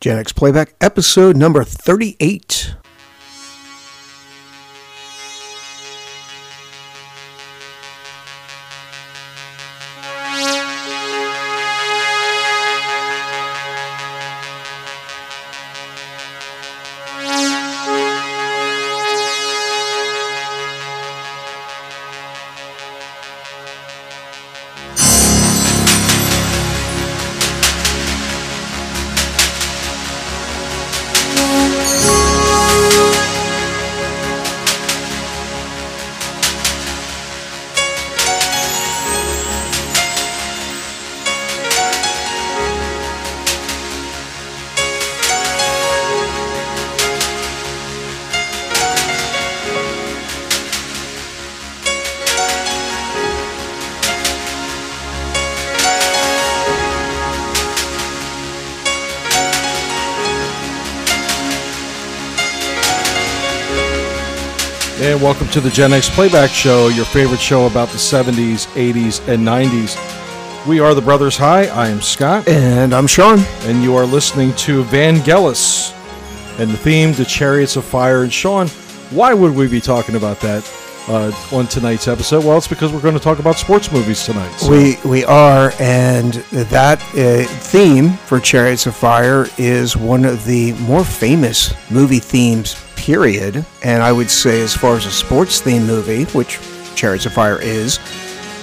Gen X Playback, episode number 38. And welcome to the Gen X Playback Show, your favorite show about the 70s, 80s, and 90s. We are the Brothers High. I am Scott, And I'm Sean. and you are listening to Van Vangelis and the theme, The Chariots of Fire. And Sean, why would we be talking about that uh, on tonight's episode? Well, it's because we're going to talk about sports movies tonight. So- We we are, and that uh, theme for Chariots of Fire is one of the more famous movie themes. Period, and I would say, as far as a sports theme movie, which Chariots of Fire is,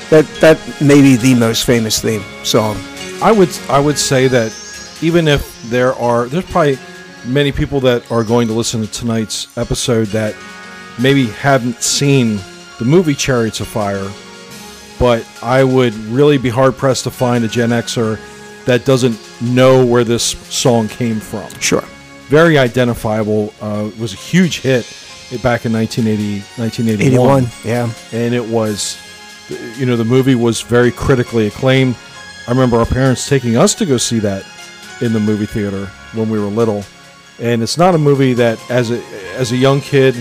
that that may be the most famous theme song. I would I would say that even if there are there's probably many people that are going to listen to tonight's episode that maybe haven't seen the movie Chariots of Fire, but I would really be hard pressed to find a Gen Xer that doesn't know where this song came from. Sure. Very identifiable. Uh, was a huge hit back in 1980, 1981 81. Yeah. and it was you know the movie was very critically acclaimed i remember our parents taking us to go see that in the movie theater when we were little and it's not a movie that as a as a young kid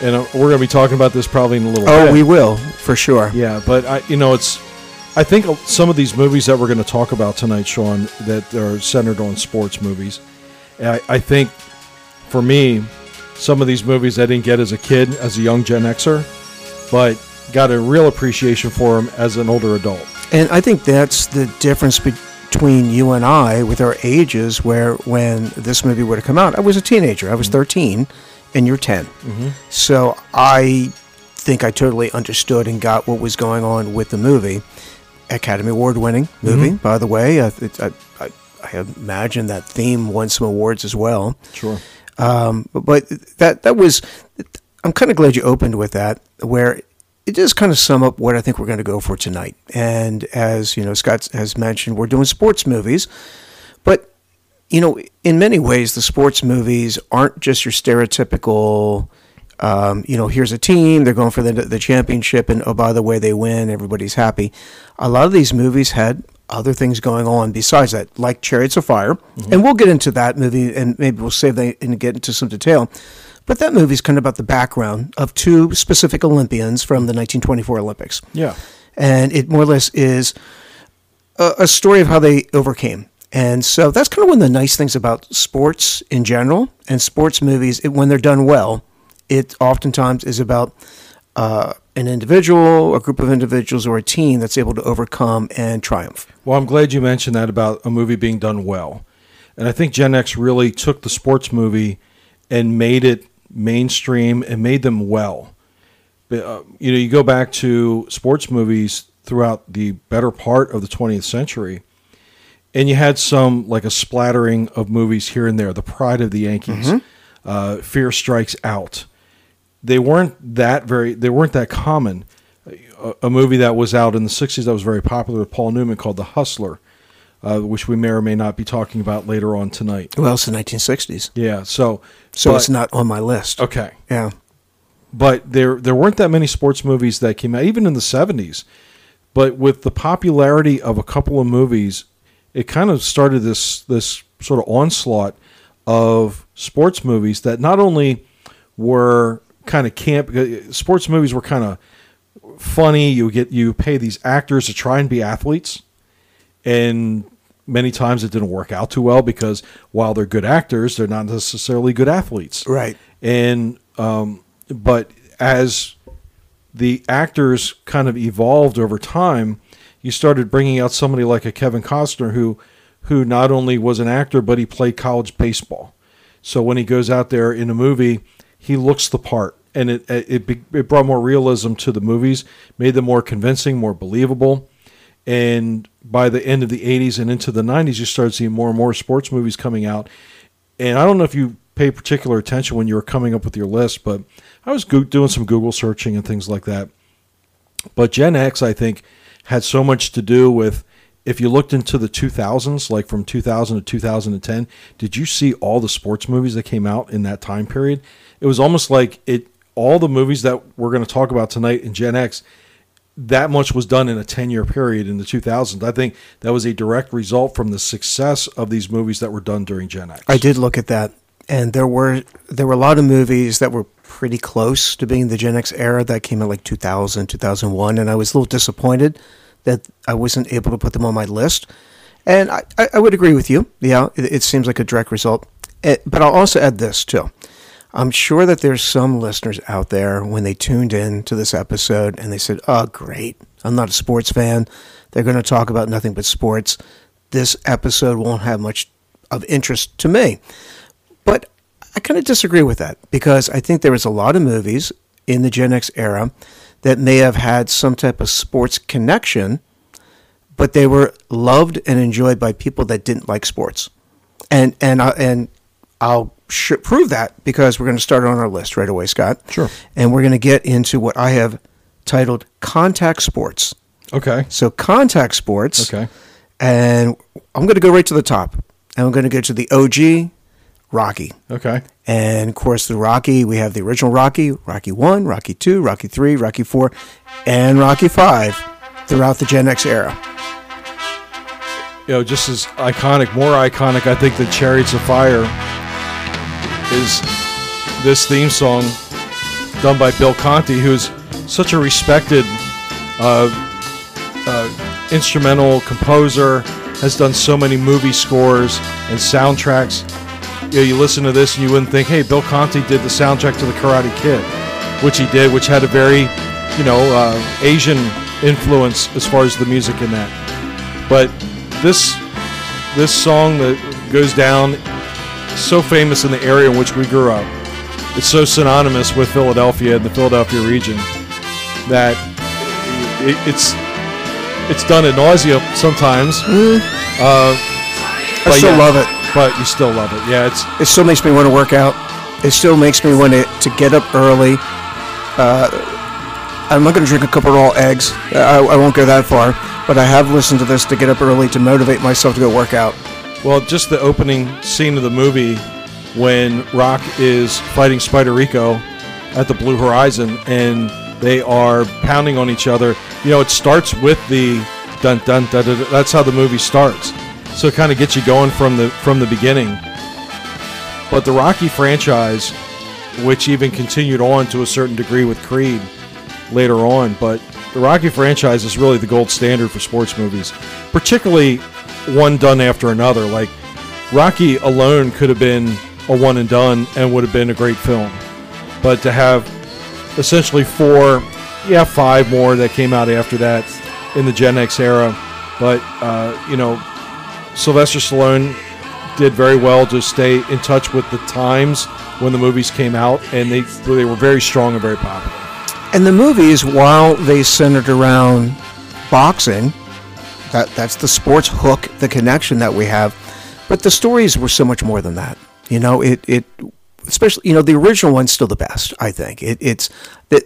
and uh, we're going to be talking about this probably in a little bit. Oh, bit we will for sure. yeah but i you know it's i think some of these movies that we're going to talk about tonight sean that are centered on sports movies i, I think for me some of these movies i didn't get as a kid as a young gen xer but got a real appreciation for them as an older adult And I think that's the difference between you and I with our ages, where when this movie would have come out, I was a teenager. I was mm-hmm. 13, and you're 10. Mm-hmm. So I think I totally understood and got what was going on with the movie. Academy Award winning movie, mm-hmm. by the way. I, it, I, I, I imagine that theme won some awards as well. sure Um, but, but that that was. I'm kind of glad you opened with that, where it does kind of sum up what I think we're going to go for tonight. And as you know, Scott has mentioned, we're doing sports movies, but you know, in many ways, the sports movies aren't just your stereotypical. Um, you know, here's a team, they're going for the, the championship, and oh, by the way, they win, everybody's happy. A lot of these movies had other things going on besides that, like Chariots of Fire. Mm-hmm. And we'll get into that movie, and maybe we'll save that and get into some detail. But that movie's kind of about the background of two specific Olympians from the 1924 Olympics yeah and it more or less is a, a story of how they overcame. And so that's kind of one of the nice things about sports in general and sports movies. It, when they're done well, it oftentimes is about uh, an individual, a group of individuals, or a team that's able to overcome and triumph. Well, I'm glad you mentioned that about a movie being done well. And I think Gen X really took the sports movie and made it mainstream and made them well. But, uh, you know, you go back to sports movies throughout the better part of the 20th century, and you had some like a splattering of movies here and there. The Pride of the Yankees, uh, Fear Strikes Out. They weren't that very. They weren't that common. A, a movie that was out in the 60s that was very popular with Paul Newman called The Hustler, uh, which we may or may not be talking about later on tonight. Well, it's the 1960s, Yeah, so so but- it's not on my list. okay, Yeah. but there there weren't that many sports movies that came out even in the 70s. But with the popularity of a couple of movies, it kind of started this this sort of onslaught of sports movies that not only were kind of camp sports movies were kind of funny you get you pay these actors to try and be athletes and many times it didn't work out too well because while they're good actors, they're not necessarily good athletes. Right. And um, but as the actors kind of evolved over time, you started bringing out somebody like a Kevin Costner who who not only was an actor but he played college baseball. So when he goes out there in a movie, he looks the part, and it it, it brought more realism to the movies, made them more convincing, more believable. And by the end of the 80s and into the 90s, you started seeing more and more sports movies coming out. And I don't know if you pay particular attention when you were coming up with your list, but I was doing some Google searching and things like that. But Gen X, I think, had so much to do with if you looked into the 2000s, like from 2000 to 2010, did you see all the sports movies that came out in that time period? It was almost like it all the movies that we're going to talk about tonight in Gen X that much was done in a 10 year period in the 2000s. I think that was a direct result from the success of these movies that were done during Gen X. I did look at that. And there were there were a lot of movies that were pretty close to being the Gen X era that came out like 2000, 2001 and I was a little disappointed that I wasn't able to put them on my list. And I, I would agree with you. Yeah, it, it seems like a direct result. It, but I'll also add this too. I'm sure that there's some listeners out there when they tuned in to this episode and they said, "Oh, great! I'm not a sports fan. They're going to talk about nothing but sports. This episode won't have much of interest to me." But I kind of disagree with that because I think there was a lot of movies in the Gen X era that may have had some type of sports connection, but they were loved and enjoyed by people that didn't like sports. And and and I'll sh- prove that because we're going to start on our list right away, Scott. Sure. And we're going to get into what I have titled contact sports. Okay. So contact sports. Okay. And I'm going to go right to the top. And I'm going to go to the OG Rocky. Okay. And of course, the Rocky, we have the original Rocky, Rocky 1, Rocky 2, Rocky 3, Rocky 4, and Rocky 5 throughout the Gen X era. You know, just as iconic, more iconic, I think, than Chariots of Fire is this theme song done by Bill Conti, who's such a respected uh, uh, instrumental composer, has done so many movie scores and soundtracks. You know, you listen to this and you wouldn't think, hey, Bill Conti did the soundtrack to The Karate Kid, which he did, which had a very, you know, uh, Asian influence as far as the music in that. But this this song that goes down so famous in the area in which we grew up. It's so synonymous with Philadelphia and the Philadelphia region that it, it's it's done at nausea sometimes. Mm. Uh, I still yeah, love it. but you still love it. Yeah, it's It still makes me want to work out. It still makes me want to, to get up early. Uh, I'm not going to drink a couple of raw eggs. I, I won't go that far. But I have listened to this to get up early to motivate myself to go work out. Well, just the opening scene of the movie when Rock is fighting Spider Rico at the Blue Horizon and they are pounding on each other. You know, it starts with the dun dun dun. dun, dun. That's how the movie starts. So it kind of gets you going from the from the beginning. But the Rocky franchise, which even continued on to a certain degree with Creed later on, but the Rocky franchise is really the gold standard for sports movies, particularly one done after another. Like Rocky alone could have been a one and done and would have been a great film. But to have essentially four, yeah, five more that came out after that in the Gen X era. But, uh, you know, Sylvester Stallone did very well to stay in touch with the times when the movies came out, and they, they were very strong and very popular. And the movies, while they centered around boxing, that that's the sports hook, the connection that we have. But the stories were so much more than that. You know, it it especially you know the original one's still the best. I think it, it's that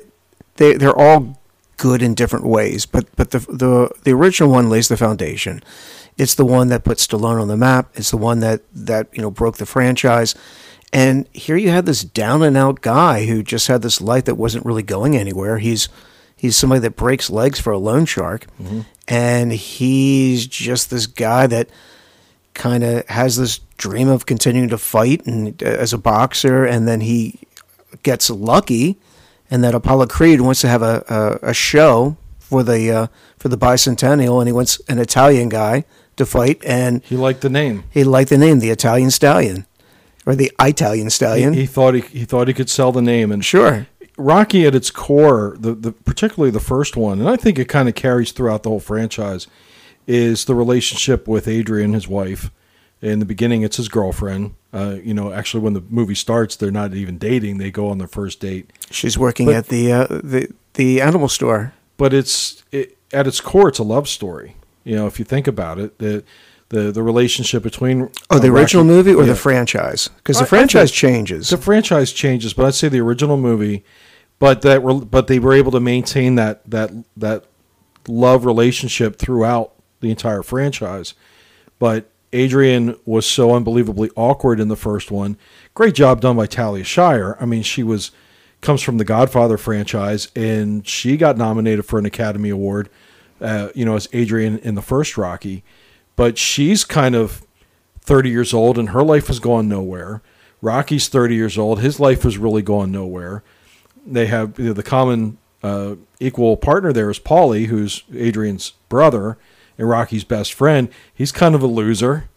they they're all good in different ways. But but the the the original one lays the foundation. It's the one that put Stallone on the map. It's the one that that you know broke the franchise. And here you have this down and out guy who just had this life that wasn't really going anywhere. He's he's somebody that breaks legs for a loan shark, and he's just this guy that kind of has this dream of continuing to fight and uh, as a boxer, and then he gets lucky, and that Apollo Creed wants to have a a, a show for the uh, for the bicentennial, and he wants an Italian guy to fight, and He liked the name. he liked the name, the Italian Stallion, or the Italian Stallion. He, he thought he, he thought he could sell the name, and sure. Rocky at its core, the, the particularly the first one, and I think it kind of carries throughout the whole franchise, is the relationship with Adrian, his wife. In the beginning, it's his girlfriend. Uh, you know, actually, when the movie starts, they're not even dating; they go on their first date. She's working But- at the uh, the the animal store. But it's it, at its core, it's a love story. You know, if you think about it, the the, the relationship between Oh, the uh, original Rocky- movie or yeah. the franchise? Because the franchise changes. The franchise changes, but I'd say the original movie, but that were, but they were able to maintain that that that love relationship throughout the entire franchise. But Adrian was so unbelievably awkward in the first one. Great job done by Talia Shire. I mean, she was comes from the Godfather franchise, and she got nominated for an Academy Award. Uh, you know, as Adrian in the first Rocky, but she's kind of 30 years old and her life has gone nowhere. Rocky's 30 years old. His life has really gone nowhere. They have you know, the common uh, equal partner there is Paulie, who's Adrian's brother and Rocky's best friend. He's kind of a loser.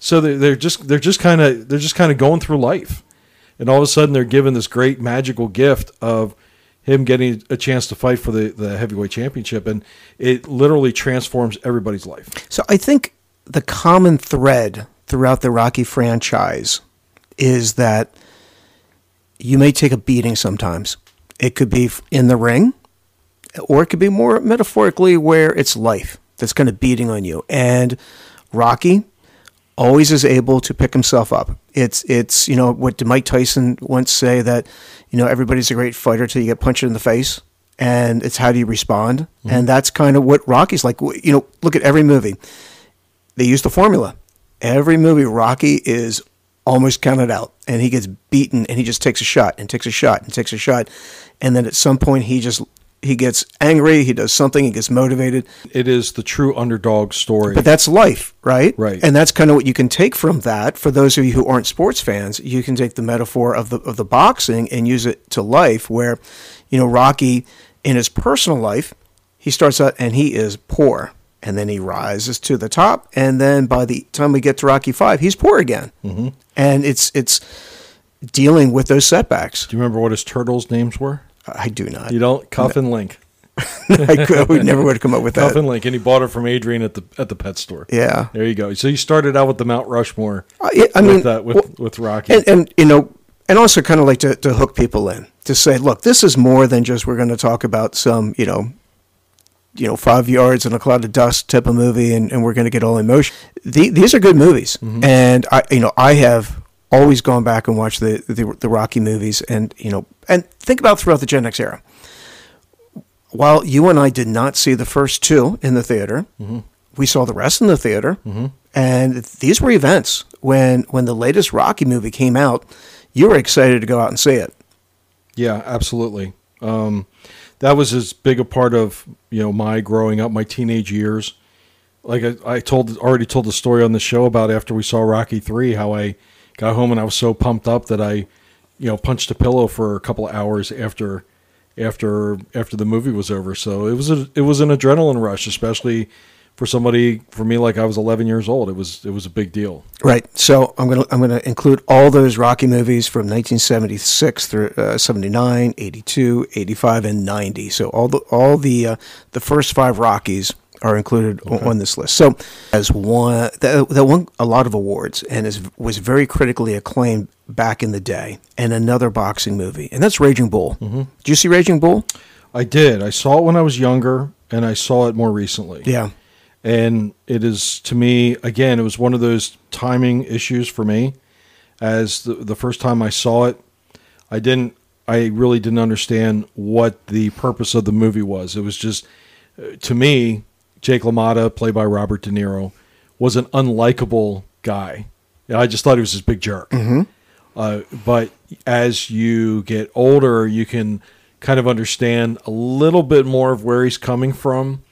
So they're, they're just they're just kind of they're just kind of going through life, and all of a sudden they're given this great magical gift of him getting a chance to fight for the, the heavyweight championship, and it literally transforms everybody's life. So I think the common thread throughout the Rocky franchise is that you may take a beating sometimes. It could be in the ring, or it could be more metaphorically where it's life that's kind of beating on you. And Rocky always is able to pick himself up. It's it's you know what did Mike Tyson once say that you know everybody's a great fighter till you get punched in the face, and it's how do you respond, mm-hmm. and that's kind of what Rocky's like. You know, look at every movie. They use the formula. Every movie, Rocky is almost counted out, and he gets beaten, and he just takes a shot and takes a shot and takes a shot, and then at some point he just he gets angry, he does something, he gets motivated, It is the true underdog story. but that's life, right? Right. And that's kind of what you can take from that. For those of you who aren't sports fans, you can take the metaphor of the of the boxing and use it to life. Where, you know, Rocky in his personal life, he starts out and he is poor, and then he rises to the top, and then by the time we get to Rocky Five, he's poor again, mm-hmm. and it's it's dealing with those setbacks. Do you remember what his turtles' names were? I do not. You don't Cuff and Link. I could, we never would have come up with Cuff that. and Link, and he bought it from Adrian at the at the pet store. Yeah. There you go. So you started out with the Mount Rushmore Uh, yeah, I mean, with uh, with, well, with Rocky. and, and you know, and also kind of like to, to hook people in to say, look, this is more than just we're going to talk about some, you know, you know, five yards and a cloud of dust type of movie, and, and we're going to get all emotion. The, these are good movies, mm-hmm. and I, you know, I have always gone back and watched the, the the Rocky movies, and you know, and think about throughout the Gen X era. While you and I did not see the first two in the theater, mm-hmm. we saw the rest in the theater, mm-hmm. and these were events. When when the latest Rocky movie came out, you were excited to go out and see it. Yeah, absolutely. Um, that was as big a part of you know my growing up, my teenage years. Like I, I told, already told the story on the show about after we saw Rocky three, how I got home and I was so pumped up that I, you know, punched a pillow for a couple of hours after, after after the movie was over. So it was a it was an adrenaline rush, especially for somebody for me like I was 11 years old. It was it was a big deal. Right. So I'm gonna I'm gonna include all those Rocky movies from 1976 through uh, 79, 82, 85, and 90. So all the all the uh, the first five Rockies are included o- on this list. So as one that, that won a lot of awards and is was very critically acclaimed back in the day. And another boxing movie, and that's Raging Bull. Did you see Raging Bull? I did. I saw it when I was younger, and I saw it more recently. Yeah. And it is to me again it was one of those timing issues for me. As the, the first time i saw it i didn't i really didn't understand what the purpose of the movie was. It was just uh, to me jake lamotta played by robert de niro was an unlikable guy. I just thought he was this big jerk. Uh, but as you get older you can kind of understand a little bit more of where he's coming from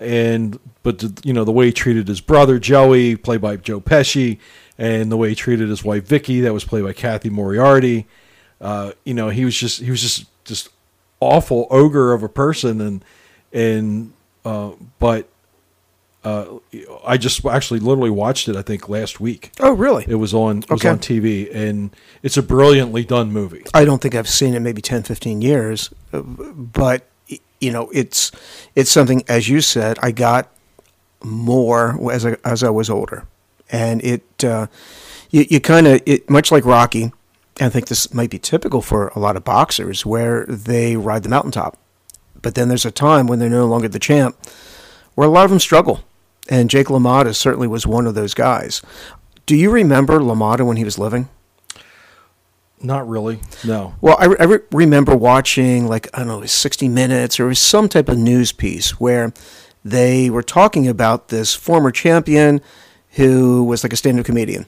and but you know the way he treated his brother Joey, played by Joe Pesci, and the way he treated his wife Vicky, that was played by Cathy Moriarty. Uh, you know, he was just he was just just awful ogre of a person, and and uh, but uh, I just actually literally watched it. I think last week. Oh, really? It was on. It was Okay. on TV, and it's a brilliantly done movie. I don't think I've seen it maybe 10, 15 years, uh, but you know, it's it's something as you said. I got more as I, as I was older, and it uh, you, you kind of it much like Rocky. I think this might be typical for a lot of boxers, where they ride the mountaintop, but then there's a time when they're no longer the champ, where a lot of them struggle, and Jake LaMotta certainly was one of those guys. Do you remember LaMotta when he was living? Not really. No. Well, I, I re- remember watching like I don't know, it was 60 Minutes or it was some type of news piece where they were talking about this former champion who was like a stand-up comedian,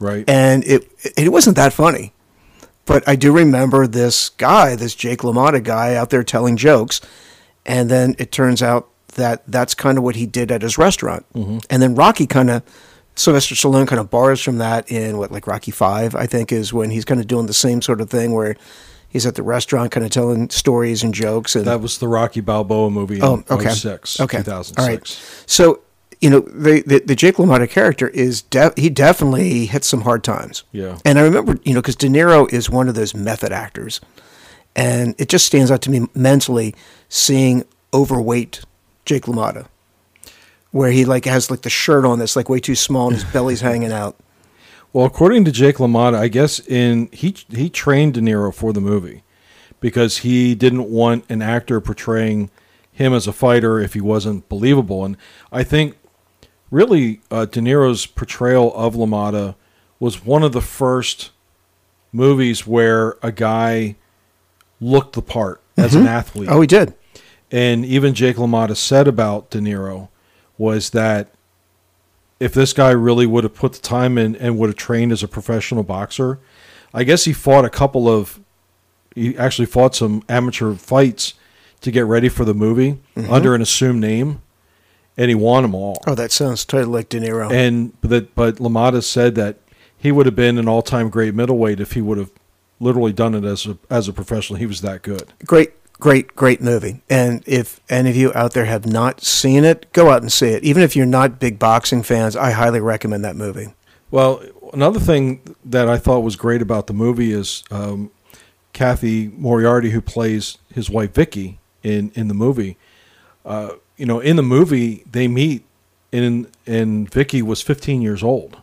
Right. and it it wasn't that funny, but I do remember this guy, this Jake LaMotta guy, out there telling jokes, and then it turns out that that's kind of what he did at his restaurant, mm-hmm. and then Rocky kind of. Sylvester Stallone kind of borrows from that in what like Rocky Five, I think, is when he's kind of doing the same sort of thing where he's at the restaurant, kind of telling stories and jokes. And that was the Rocky Balboa movie. Oh, okay, 06, okay, 2006. all right. So you know, the the, the Jake LaMotta character is de- he definitely hit some hard times. Yeah. and I remember you know because De Niro is one of those method actors, and it just stands out to me mentally seeing overweight Jake LaMotta. Where he like has like the shirt on that's like way too small and his belly's hanging out. Well, according to Jake LaMotta, I guess in he he trained De Niro for the movie because he didn't want an actor portraying him as a fighter if he wasn't believable. And I think really uh, De Niro's portrayal of LaMotta was one of the first movies where a guy looked the part as an athlete. Oh, he did. And even Jake LaMotta said about De Niro was that if this guy really would have put the time in and would have trained as a professional boxer, I guess he fought a couple of, he actually fought some amateur fights to get ready for the movie mm-hmm. under an assumed name, and he won them all. Oh, that sounds totally like De Niro. And that, but LaMotta said that he would have been an all-time great middleweight if he would have literally done it as a as a professional. He was that good. great great great movie and if any of you out there have not seen it go out and see it even if you're not big boxing fans i highly recommend that movie Well, another thing that I thought was great about the movie is um, Cathy Moriarty, who plays his wife Vicky in in the movie. Uh, you know, in the movie they meet, and and Vicky was 15 years old.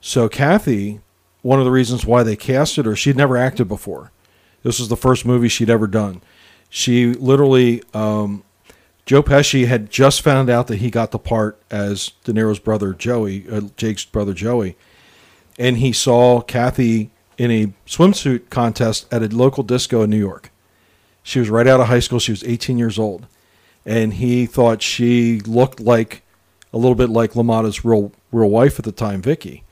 So Cathy, one of the reasons why they casted her, she'd never acted before. This was the first movie she'd ever done. She literally, um, Joe Pesci had just found out that he got the part as De Niro's brother Joey, uh, Jake's brother Joey, and he saw Cathy in a swimsuit contest at a local disco in New York. She was right out of high school. She was 18 years old, and he thought she looked like a little bit like LaMotta's real real wife at the time, Vicky.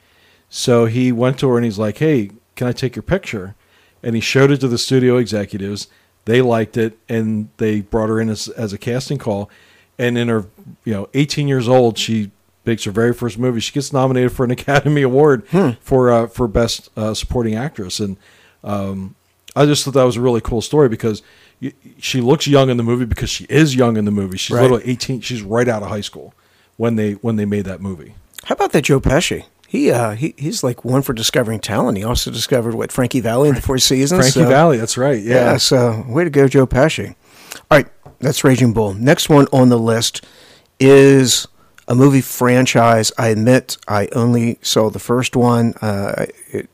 So he went to her and he's like, "Hey, can I take your picture?" And he showed it to the studio executives. They liked it, and they brought her in as, as a casting call. And in her, you know, 18 years old, she makes her very first movie. She gets nominated for an Academy Award for uh, for best uh, supporting actress. And um, I just thought that was a really cool story because she looks young in the movie because she is young in the movie. She's Right. literally 18. She's right out of high school when they when they made that movie. how about that joe pesci he uh he, he's like one for discovering talent. He also discovered what frankie valli in the four seasons? Frankie so- Valli, that's right. yeah. Yeah. so way to go joe pesci. All right that's raging bull. Next one on the list is a movie franchise. I admit i only saw the first one uh it,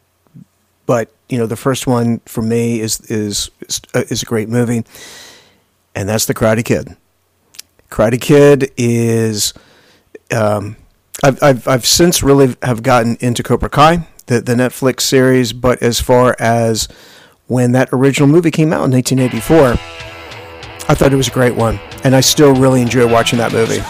but you know the first one for me is is is, uh, is a great movie and that's the karate kid. Karate kid is um, I've, I've I've since really have gotten into Cobra Kai, the the Netflix series. But as far as when that original movie came out in 1984, I thought it was a great one, and I still really enjoy watching that movie.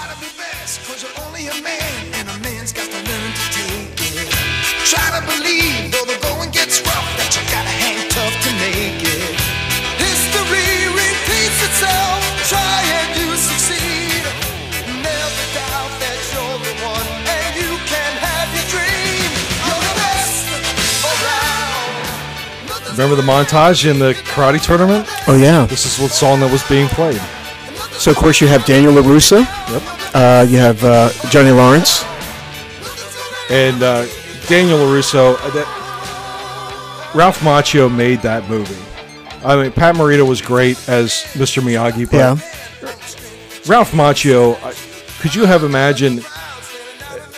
Remember the montage in the karate tournament? Oh yeah. This is what song that was being played. So of course you have Daniel LaRusso, Yep. Uh, you have uh, Johnny Lawrence. And uh, Daniel LaRusso, uh, that, Ralph Macchio made that movie. I mean, Pat Morita was great as Mr. Miyagi, but Yeah. Ralph Macchio, could you have imagined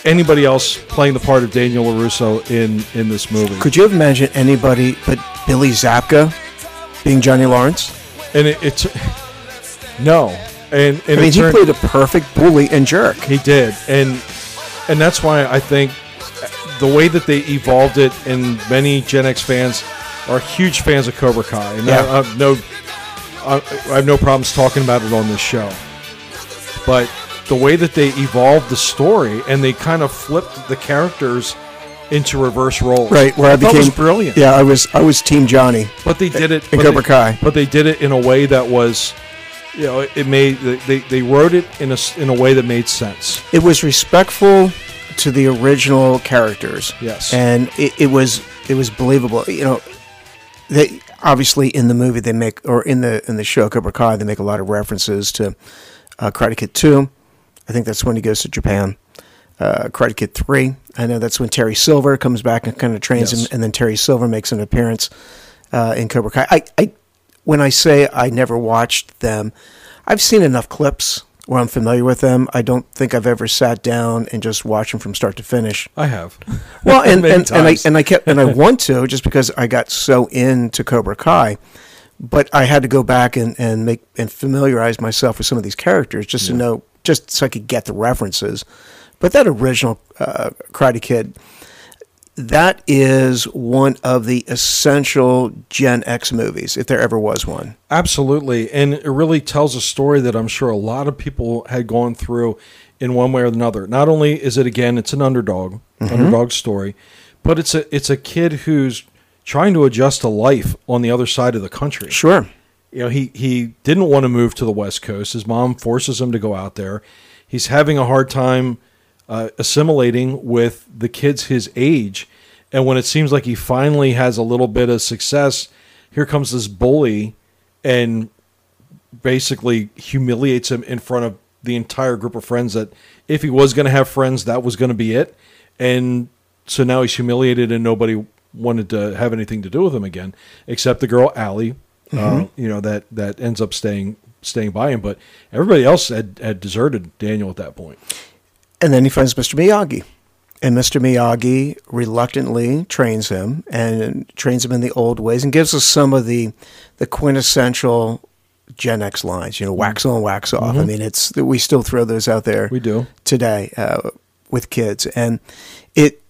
anybody else playing the part of Daniel LaRusso in, in this movie? Could you have imagined anybody but Billy Zabka being Johnny Lawrence? and it, it's no, and and I mean, he turned- played a perfect bully and jerk. He did, and and that's why I think the way that they evolved it, and many Gen X fans are huge fans of Cobra Kai, and Yeah. I, I have no, I, I have no problems talking about it on this show. But the way that they evolved the story, and they kind of flipped the characters into reverse roles, Right, where I, thought became was brilliant. Yeah, I was I was Team Johnny. But they did it In Cobra Kai. But they did it in a way that was, you know, it made they they wrote it in a in a way that made sense. It was respectful to the original characters. Yes. and it, it was it was believable. You know, they obviously in the movie they make or in the in the show Cobra Kai they make a lot of references to uh, Karate Kid Two. I think that's when he goes to Japan. Uh, Karate Kid Three. I know that's when Terry Silver comes back and kind of trains Yes. him, and then Terry Silver makes an appearance uh, in Cobra Kai. I, I when I say I never watched them, I've seen enough clips where I'm familiar with them. I don't think I've ever sat down and just watched them from start to finish. I have. Well, and and, and I and I kept and I want to just because I got so into Cobra Kai, but I had to go back and, and make and familiarize myself with some of these characters just to know just so I could get the references. But that original uh, Karate Kid, that is one of the essential Gen X movies, if there ever was one. Absolutely. And it really tells a story that I'm sure a lot of people had gone through in one way or another. Not only is it again, it's an underdog, underdog story, but it's a it's a kid who's trying to adjust to life on the other side of the country. Sure. You know, he he didn't want to move to the West Coast. His mom forces him to go out there. He's having a hard time uh, assimilating with the kids his age. And when it seems like he finally has a little bit of success, here comes this bully and basically humiliates him in front of the entire group of friends that if he was going to have friends, that was going to be it. And so now he's humiliated and nobody wanted to have anything to do with him again, except the girl Allie, uh, you know, that, that ends up staying staying by him. But everybody else had, had deserted Daniel at that point. And then he finds Mr. Miyagi. And Mr. Miyagi reluctantly trains him and trains him in the old ways and gives us some of the the quintessential Gen X lines, you know, wax on, wax off. I mean, it's we still throw those out there. We do. today uh, with kids, and it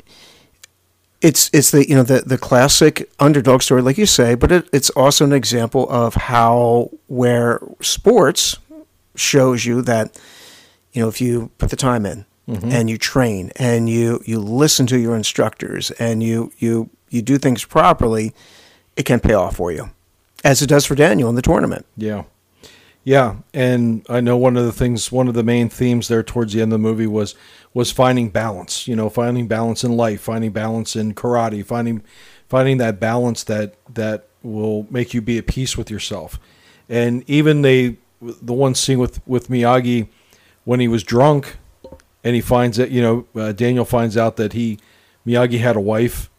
it's it's the you know the the classic underdog story, like you say, but it, it's also an example of how where sports shows you that you know if you put the time in Mm-hmm. and you train and you you listen to your instructors and you you you do things properly, it can pay off for you, as it does for Daniel in the tournament. Yeah. Yeah, and I know one of the things, one of the main themes there towards the end of the movie was was finding balance. You know, finding balance in life, finding balance in karate, finding finding that balance that that will make you be at peace with yourself. And even they, the one scene with with Miyagi when he was drunk, and he finds that you know uh, Daniel finds out that he Miyagi had a wife,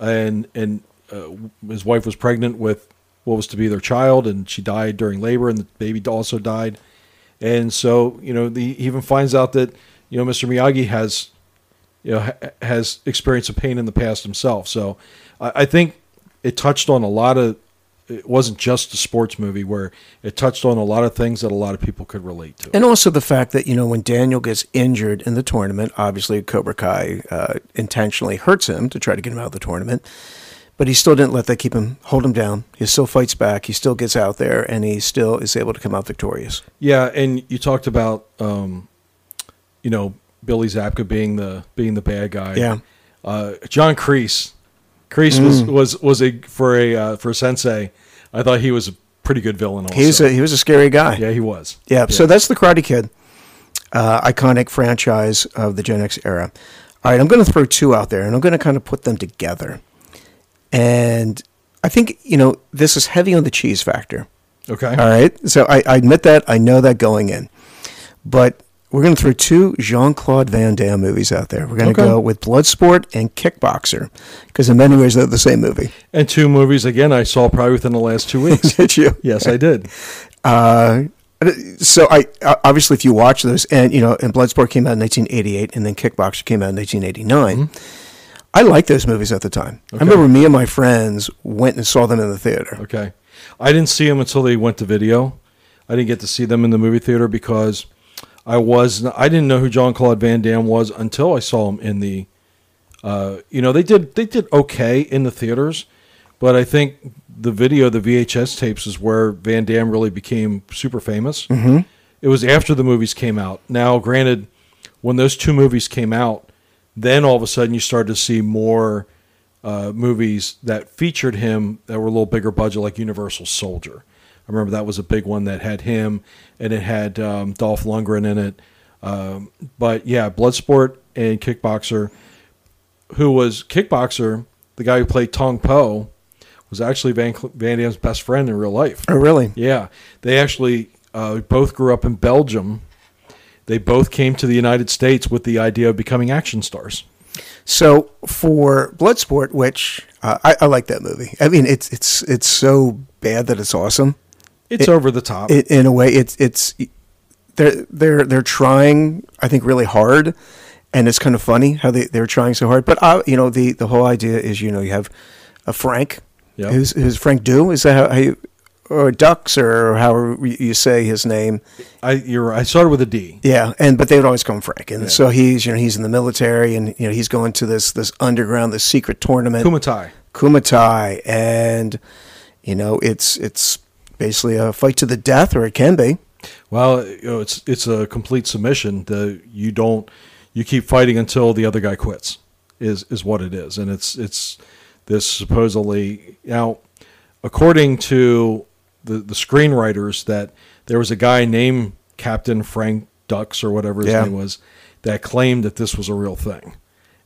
and and uh, his wife was pregnant with what was to be their child, and she died during labor, and the baby also died. And so, you know, the, he even finds out that you know Mr. Miyagi has, you know, ha- has experienced some pain in the past himself. So, I, I think it touched on a lot of. It wasn't just a sports movie where it touched on a lot of things that a lot of people could relate to. And also the fact that, you know, when Daniel gets injured in the tournament, obviously Cobra Kai uh, intentionally hurts him to try to get him out of the tournament. But he still didn't let that keep him, hold him down. He still fights back. He still gets out there and he still is able to come out victorious. Yeah, and you talked about, um, you know, Billy Zabka being the being the bad guy. Yeah. Uh, John Kreese, Kreese was, was was a for a uh, for a sensei. I thought he was a pretty good villain. Also, He's a, he was a scary guy. yeah, he was. Yeah, so that's the Karate Kid, uh, iconic franchise of the Gen X era. All right, I'm going to throw two out there, and I'm going to kind of put them together. And I think you know this is heavy on the cheese factor. okay. All right, so I, I admit that I know that going in, but we're going to throw two Jean Claude Van Damme movies out there. We're going to Okay. go with Bloodsport and Kickboxer because in many ways they're the same movie. And two movies again I saw probably within the last two weeks. Did you? yes, I did. Uh, so I uh, obviously if you watch those and you know and Bloodsport came out in 1988 and then Kickboxer came out in 1989. I liked those movies at the time. I remember me and my friends went and saw them in the theater. Okay. I didn't see them until they went to video. I didn't get to see them in the movie theater because I was I didn't know who John Claude Van Damme was until I saw him in the uh, you know they did they did okay in the theaters, but I think the video the VHS tapes is where Van Damme really became super famous. Mm-hmm. It was after the movies came out. Now, granted, when those two movies came out, then all of a sudden you started to see more uh, movies that featured him that were a little bigger budget, like Universal Soldier. I remember that was a big one that had him, and it had um, Dolph Lundgren in it. Um, but yeah, Bloodsport and Kickboxer, who was Kickboxer, the guy who played Tong Po, was actually Van, Van Damme's best friend in real life. Oh, really? Yeah, they actually uh, both grew up in Belgium. They both came to the United States with the idea of becoming action stars. So for Bloodsport, which uh, I, I like that movie. I mean, it's it's it's so bad that it's awesome. It's It- over the top. It, in a way, it's it's they're they're they're trying. I think really hard, and it's kind of funny how they they're trying so hard. But uh, you know, the the whole idea is you know you have a Frank, Yeah. who's who's Frank Do is that how, how you or Ducks or however you say his name. I you're I started with a D. Yeah, and but they would always call him Frank, and Yeah. so he's you know he's in the military, and you know he's going to this this underground, this secret tournament, Kumite. Kumite, and you know it's it's basically a fight to the death, or it can be. Well, you know, it's it's a complete submission. The you don't you keep fighting until the other guy quits. Is is what it is, and it's it's this supposedly now, according to the the screenwriters, that there was a guy named Captain Frank Dux or whatever his Yeah. name was that claimed that this was a real thing,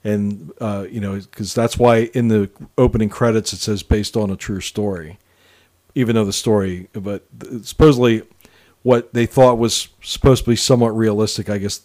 and uh, you know because that's why in the opening credits it says based on a true story even though the story, but supposedly what they thought was supposed to be somewhat realistic, I guess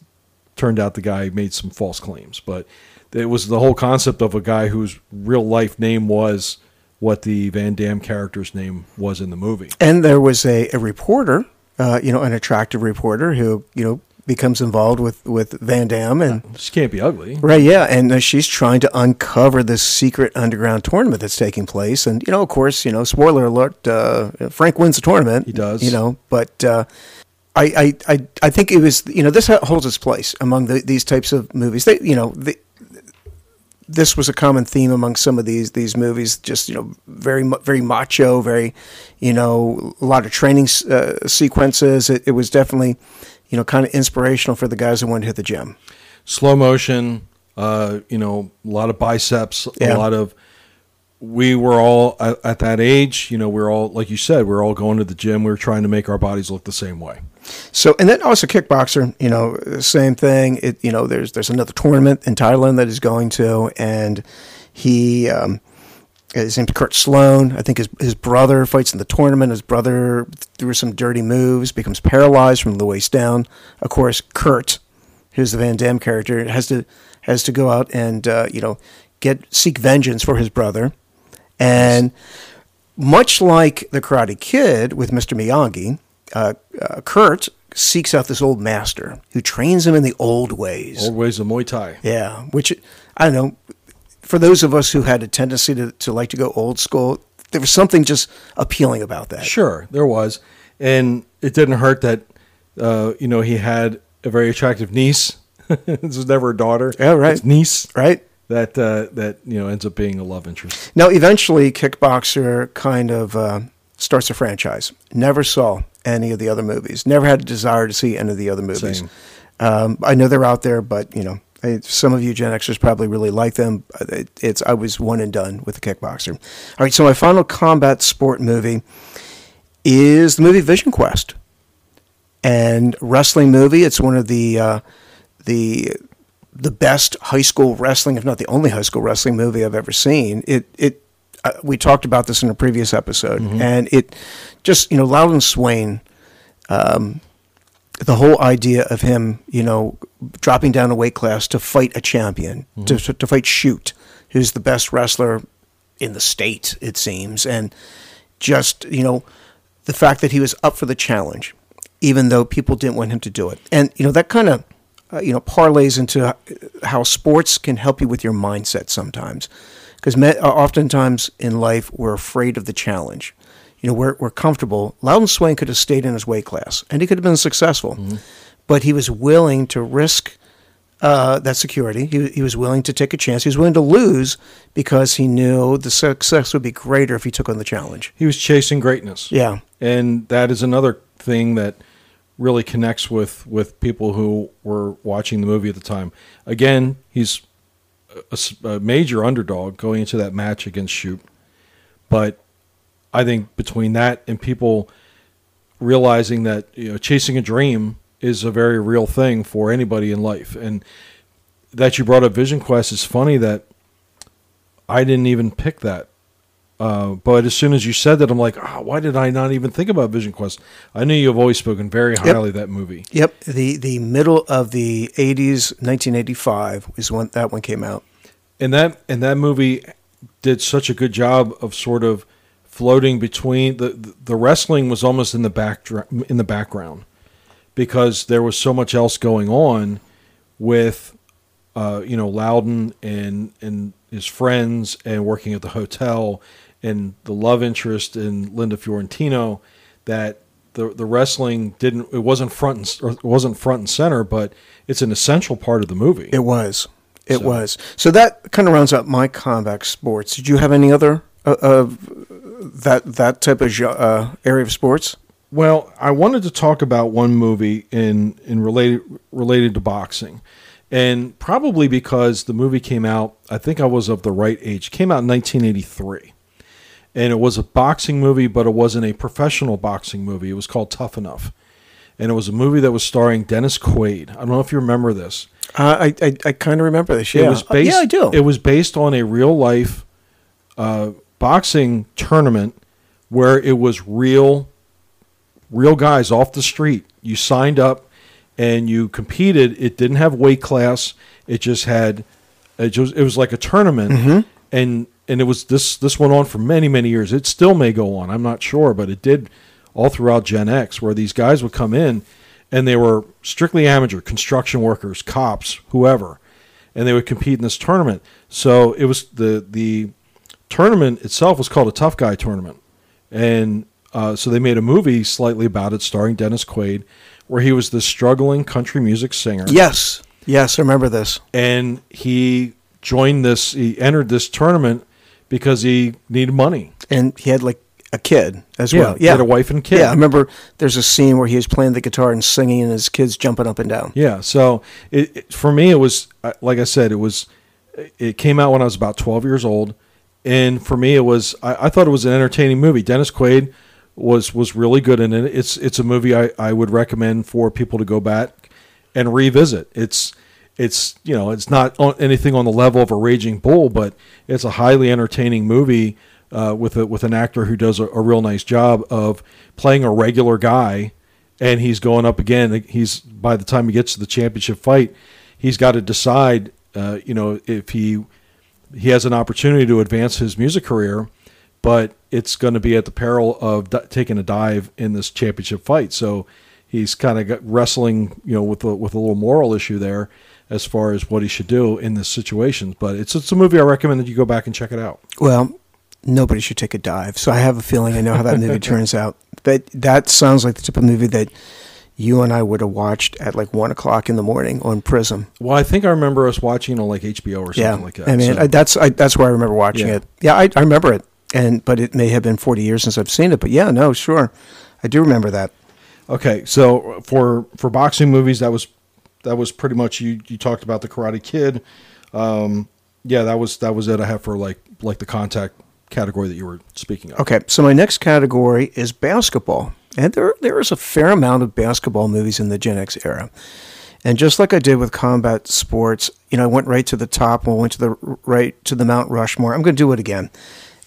turned out the guy made some false claims. But it was the whole concept of a guy whose real life name was what the Van Damme character's name was in the movie. And there was a, a reporter, uh, you know, an attractive reporter who you know becomes involved with with Van Damme, and She can't be ugly. right, yeah, and uh, she's trying to uncover this secret underground tournament that's taking place, and you know, of course, you know, spoiler alert, uh, Frank wins the tournament. He does. you know, but. Uh, I, I, I, I think it was you know this holds its place among the, these types of movies. They you know the, this was a common theme among some of these these movies. Just you know, very very macho, very you know, a lot of training uh, sequences. It, it was definitely you know kind of inspirational for the guys who wanted to hit the gym. Slow motion, uh, you know, a lot of biceps, Yeah. a lot of. We were all at, at that age, you know, we are all like you said, we are all going to the gym. We were trying to make our bodies look the same way. So and then also kickboxer, you know, same thing. It you know, there's there's another tournament in Thailand that he's going to, and he. Um, his name's Kurt Sloane. I think his his brother fights in the tournament. His brother, through some dirty moves, becomes paralyzed from the waist down. Of course, Kurt, who's the Van Damme character, has to has to go out and uh, you know get seek vengeance for his brother, and much like the Karate Kid with Mr. Miyagi, uh, uh, Kurt seeks out this old master who trains him in the old ways. Old ways of Muay Thai. Yeah, which I don't know. For those of us who had a tendency to, to like to go old school, there was something just appealing about that. Sure, there was, and it didn't hurt that uh, you know he had a very attractive niece. this was never a daughter. Yeah, right. It's niece Right? that uh, that you know ends up being a love interest. Now, eventually, Kickboxer kind of uh, starts a franchise. Never saw any of the other movies. Never had a desire to see any of the other movies. Um, I know they're out there, but you know, I- some of you Gen Xers probably really like them. It, it's I was one and done with the Kickboxer. All right, so my final combat sport movie is the movie Vision Quest, and wrestling movie. It's one of the uh, the the best high school wrestling, if not the only high school wrestling movie I've ever seen. It it uh, we talked about this in a previous episode, and it just you know Louden Swain um, the whole idea of him, you know, dropping down a weight class to fight a champion, to, mm-hmm. to fight Shute, who's the best wrestler in the state, it seems, and just you know, the fact that he was up for the challenge, even though people didn't want him to do it, and you know that kind of. Uh, you know, parlays into uh, how sports can help you with your mindset sometimes, because uh, oftentimes in life we're afraid of the challenge you know, we're, we're comfortable. Louden Swain could have stayed in his weight class and he could have been successful, Mm-hmm. but he was willing to risk uh, that security. He, he was willing to take a chance. He was willing to lose because he knew the success would be greater if he took on the challenge. He was chasing greatness. Yeah. and that is another thing that really connects with with people who were watching the movie at the time. Again, he's a major underdog going into that match against Shute, but I think between that and people realizing that you know chasing a dream is a very real thing for anybody in life, and that you brought up Vision Quest is funny that I didn't even pick that. Uh, but as soon as you said that, I'm like, oh, why did I not even think about Vision Quest? I knew you've always spoken very highly of that movie. Yep. The the middle of the 80s, 1985 is when that one came out. and that and that movie did such a good job of sort of floating between the the wrestling was almost in the back in the background because there was so much else going on with uh, you know Louden and and his friends and working at the hotel and the love interest in Linda Fiorentino that the the wrestling didn't it wasn't front and, or it wasn't front and center but it's an essential part of the movie. It was. It So- was. So that kind of rounds out my combat sports. Did you have any other uh, uh, that that type of uh, area of sports? Well, I wanted to talk about one movie in in related related to boxing, and probably because the movie came out, I think I was of the right age. It came out in 1983, and it was a boxing movie, but it wasn't a professional boxing movie. It was called Tough Enough, and it was a movie that was starring Dennis Quaid. I don't know if you remember this. Uh, I I, I kind of remember this. Yeah, It was based. yeah, I do. It was based on a real life uh, boxing tournament where it was real, real guys off the street. You signed up and you competed. It didn't have weight class. It just had. It just it was like a tournament, Mm-hmm. and and it was this this went on for many many years. It still may go on. I'm not sure, but it did all throughout Gen X, where these guys would come in and they were strictly amateur, construction workers, cops, whoever, and they would compete in this tournament. So it was the the tournament itself was called a tough guy tournament, and uh, so they made a movie slightly about it, starring Dennis Quaid, where he was this struggling country music singer. yes, yes, I remember this. and he joined this. He entered this tournament because he needed money. And he had like a kid as Yeah, well. he had a wife and kid. Yeah, I remember. There's a scene where he was playing the guitar and singing, and his kids jumping up and down. Yeah. So it, it- for me, it was uh, like I said, it was. It came out when I was about twelve years old, and for me, it was. I, I thought it was an entertaining movie. Dennis Quaid was was really good in it. It's it's a movie I, I would recommend for people to go back and revisit. It's it's you know it's not on anything on the level of a Raging Bull, but it's a highly entertaining movie uh, with a, with an actor who does a, a real nice job of playing a regular guy and he's going up again. He's by the time he gets to the championship fight, he's got to decide, uh, you know, if he he has an opportunity to advance his music career, but it's going to be at the peril of d- taking a dive in this championship fight. So he's kind of wrestling, you know, with a, with a little moral issue there as far as what he should do in this situation. But it's it's a movie I recommend that you go back and check it out. Well, nobody should take a dive. So I have a feeling I know how that movie turns out. But that sounds like the type of movie that you and I would have watched at like one o'clock in the morning on Prism. Well, I think I remember us watching it on like HBO or something yeah, like that. I mean So- I, that's I, that's where I remember watching Yeah. it. Yeah, I, I remember it, and but it may have been forty years since I've seen it. But yeah, no, sure, I do remember that. Okay, so for for boxing movies, that was that was pretty much you. You talked about the Karate Kid. Um, yeah, that was that was it. I have for like like the contact category that you were speaking of. Okay, so my next category is basketball, and there there is a fair amount of basketball movies in the Gen X era. And just like I did with combat sports, you know, I went right to the top and went to the right to the Mount Rushmore. I'm going to do it again,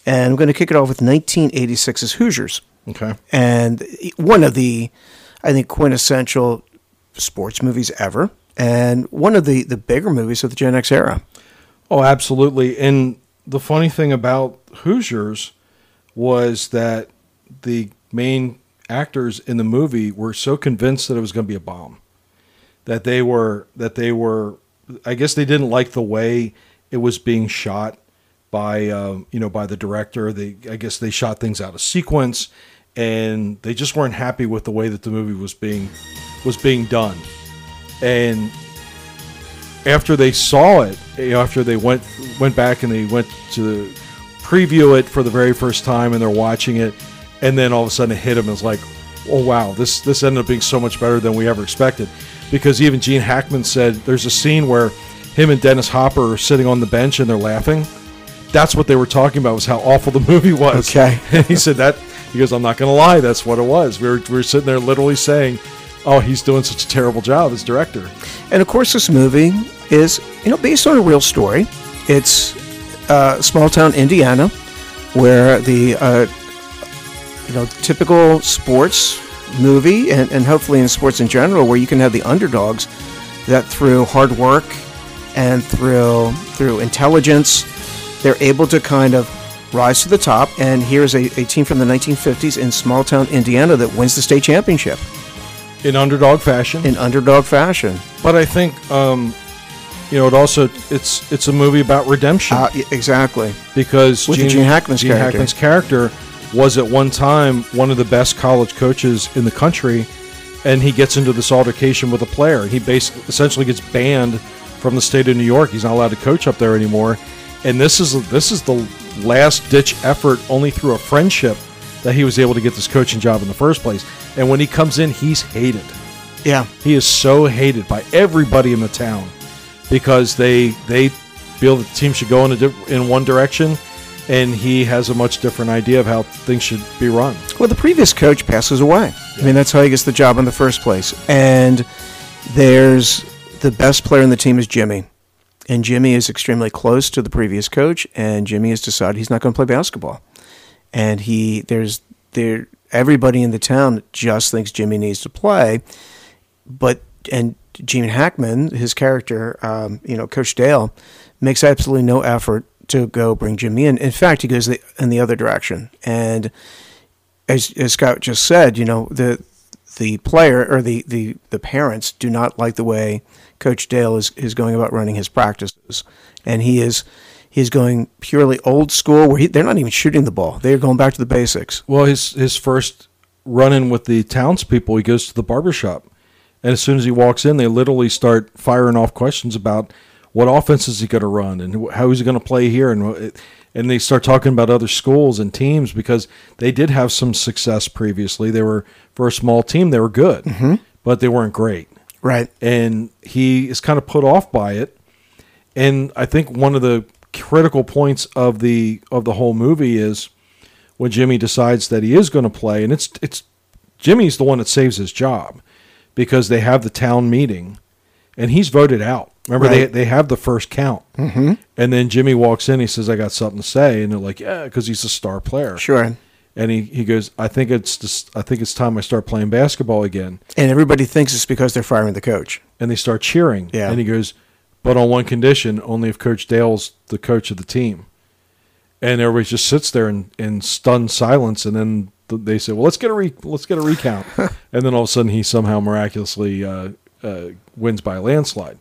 and I'm going to kick it off with 1986's Hoosiers, Okay. and one of the, I think, quintessential sports movies ever, and one of the the bigger movies of the Gen X era. Oh, absolutely. And the funny thing about Hoosiers was that the main actors in the movie were so convinced that it was going to be a bomb that they were that they were I guess they didn't like the way it was being shot by um, you know by the director. They I guess they shot things out of sequence and they just weren't happy with the way that the movie was being was being done. And after they saw it, you know, after they went went back and they went to preview it for the very first time, and they're watching it, and then all of a sudden it hit them. It's like, oh wow, this this ended up being so much better than we ever expected. Because even Gene Hackman said there's a scene where him and Dennis Hopper are sitting on the bench and they're laughing. That's what they were talking about was how awful the movie was. Okay. and he said that he goes, I'm not going to lie, that's what it was. We were we were sitting there literally saying, oh, he's doing such a terrible job as director. And of course, this movie is you know based on a real story. It's uh, small town Indiana, where the uh, you know typical sports movie, and, and hopefully in sports in general, where you can have the underdogs that through hard work and through through intelligence, they're able to kind of rise to the top. And here's a, a team from the 1950s in small town Indiana that wins the state championship In underdog fashion. in underdog fashion. But I think um, you know it also it's it's a movie about redemption Uh, exactly. because with Gene Hackman's Gene character. Hackman's character was at one time one of the best college coaches in the country, and he gets into this altercation with a player, he basically essentially gets banned from the state of New York. He's not allowed to coach up there anymore, and this is this is the last ditch effort, only through a friendship, that he was able to get this coaching job in the first place. And when he comes in, he's hated. Yeah. He is so hated by everybody in the town because they they feel that the team should go in a di- in one direction, and he has a much different idea of how things should be run. Well, the previous coach passes away. I mean, that's how he gets the job in the first place. And there's the best player in the team is Jimmy. And Jimmy is extremely close to the previous coach, and Jimmy has decided he's not going to play basketball. And he there's there everybody in the town just thinks Jimmy needs to play, but and Gene Hackman, his character, um, you know, Coach Dale, makes absolutely no effort to go bring Jimmy in. In fact, he goes the, in the other direction. And as, as Scott just said, you know, the the player or the, the, the parents do not like the way Coach Dale is, is going about running his practices. And he is he's going purely old school where he, they're not even shooting the ball. They're going back to the basics. Well, his his first run in with the townspeople, he goes to the barber shop, and as soon as he walks in, they literally start firing off questions about what offense is he going to run and how is he going to play here, and and they start talking about other schools and teams because they did have some success previously. They were for a small team, they were good, mm-hmm. but they weren't great Right. and he is kind of put off by it. And I think one of the critical points of the of the whole movie is when Jimmy decides that he is going to play, and it's it's Jimmy's the one that saves his job because they have the town meeting, and he's voted out. Remember they Right. they have the first count, mm-hmm. and then Jimmy walks in. He says, "I got something to say," and they're like, "Yeah," because he's a star player. Sure. And he, he goes, "I think it's just, I think it's time I start playing basketball again." And everybody thinks it's because they're firing the coach. and they start cheering. Yeah. And he goes, but on one condition, only if Coach Dale's the coach of the team. And everybody just sits there in, in stunned silence, and then they say, "Well, let's get a re- let's get a recount." and then all of a sudden, he somehow miraculously uh, uh, wins by a landslide.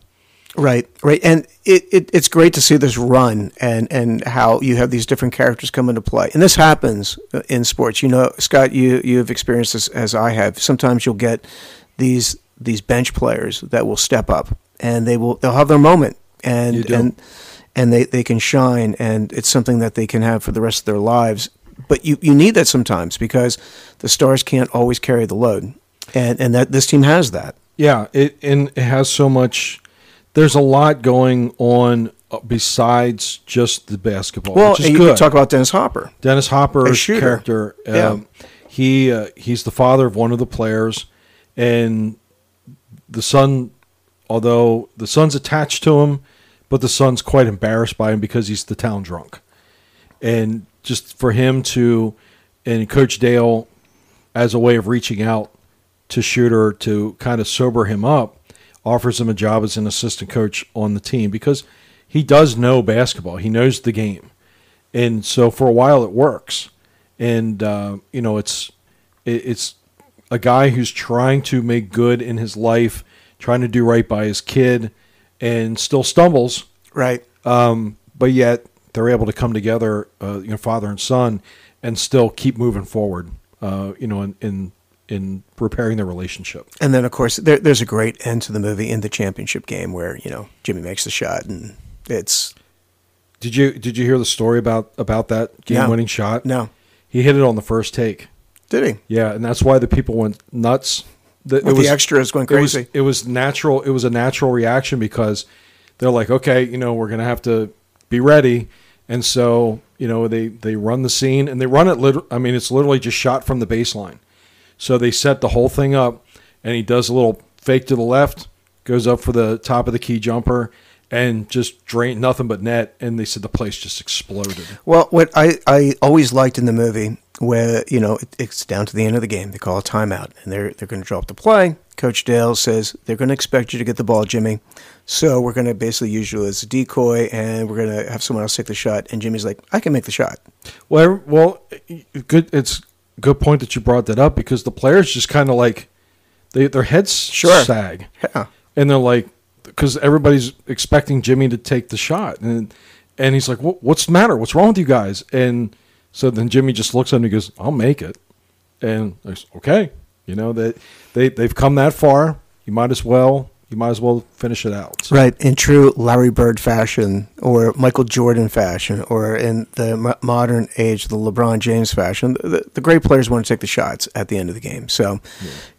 Right, right, and it, it it's great to see this run and and how you have these different characters come into play, and this happens uh, in sports. You know, Scott, you you have experienced this as I have. Sometimes you'll get these these bench players that will step up, and they will they'll have their moment, and and and they they can shine, and it's something that they can have for the rest of their lives. But you you need that sometimes because the stars can't always carry the load, and and that this team has that. Yeah, it and it has so much. There's a lot going on uh, besides just the basketball. Well, which is you good. talk about Dennis Hopper. Dennis Hopper's character. Yeah. Um, he uh, he's the father of one of the players, and the son, although the son's attached to him, but the son's quite embarrassed by him because he's the town drunk, and just for him to, and Coach Dale, as a way of reaching out, to Shooter to kind of sober him up, offers him a job as an assistant coach on the team because he does know basketball. He knows the game, and so for a while it works. And uh, you know, it's it, it's a guy who's trying to make good in his life, trying to do right by his kid, and still stumbles Right. um, but yet they're able to come together, uh, you know, father and son, and still keep moving forward. Uh, you know, in in in repairing their relationship. And then, of course, there, there's a great end to the movie in the championship game where you know Jimmy makes the shot, and it's Did you did you hear the story about about that game winning shot? no, he hit it on the first take. did he? Yeah, and that's why the people went nuts. The, With the extras going it was- crazy. It was, natural. It was a natural reaction because they're like, okay, you know, we're gonna have to be ready, and so you know they they run the scene and they run it. Lit- I mean, it's literally just shot from the baseline. So they set the whole thing up, and he does a little fake to the left, goes up for the top of the key jumper, and just drain nothing but net. And they said the place just exploded. Well, what I, I always liked in the movie, where you know it, it's down to the end of the game, they call a timeout, and they're they're going to drop the play. Coach Dale says they're going to expect you to get the ball, Jimmy. So we're going to basically use you as a decoy, and we're going to have someone else take the shot. And Jimmy's like, I can make the shot. Well, well, good. It's good point that you brought that up because the players just kind of like they their heads Sure. sag, Yeah. and they're like because everybody's expecting Jimmy to take the shot, and and he's like, "What's the matter? What's wrong with you guys?" And so then Jimmy just looks at him and goes, "I'll make it," and I said, okay, you know that they they've come that far. You might as well you might as well finish it out. So- Right, in true Larry Bird fashion, or Michael Jordan fashion, or in the mo- modern age, the LeBron James fashion, the, the great players want to take the shots at the end of the game. So,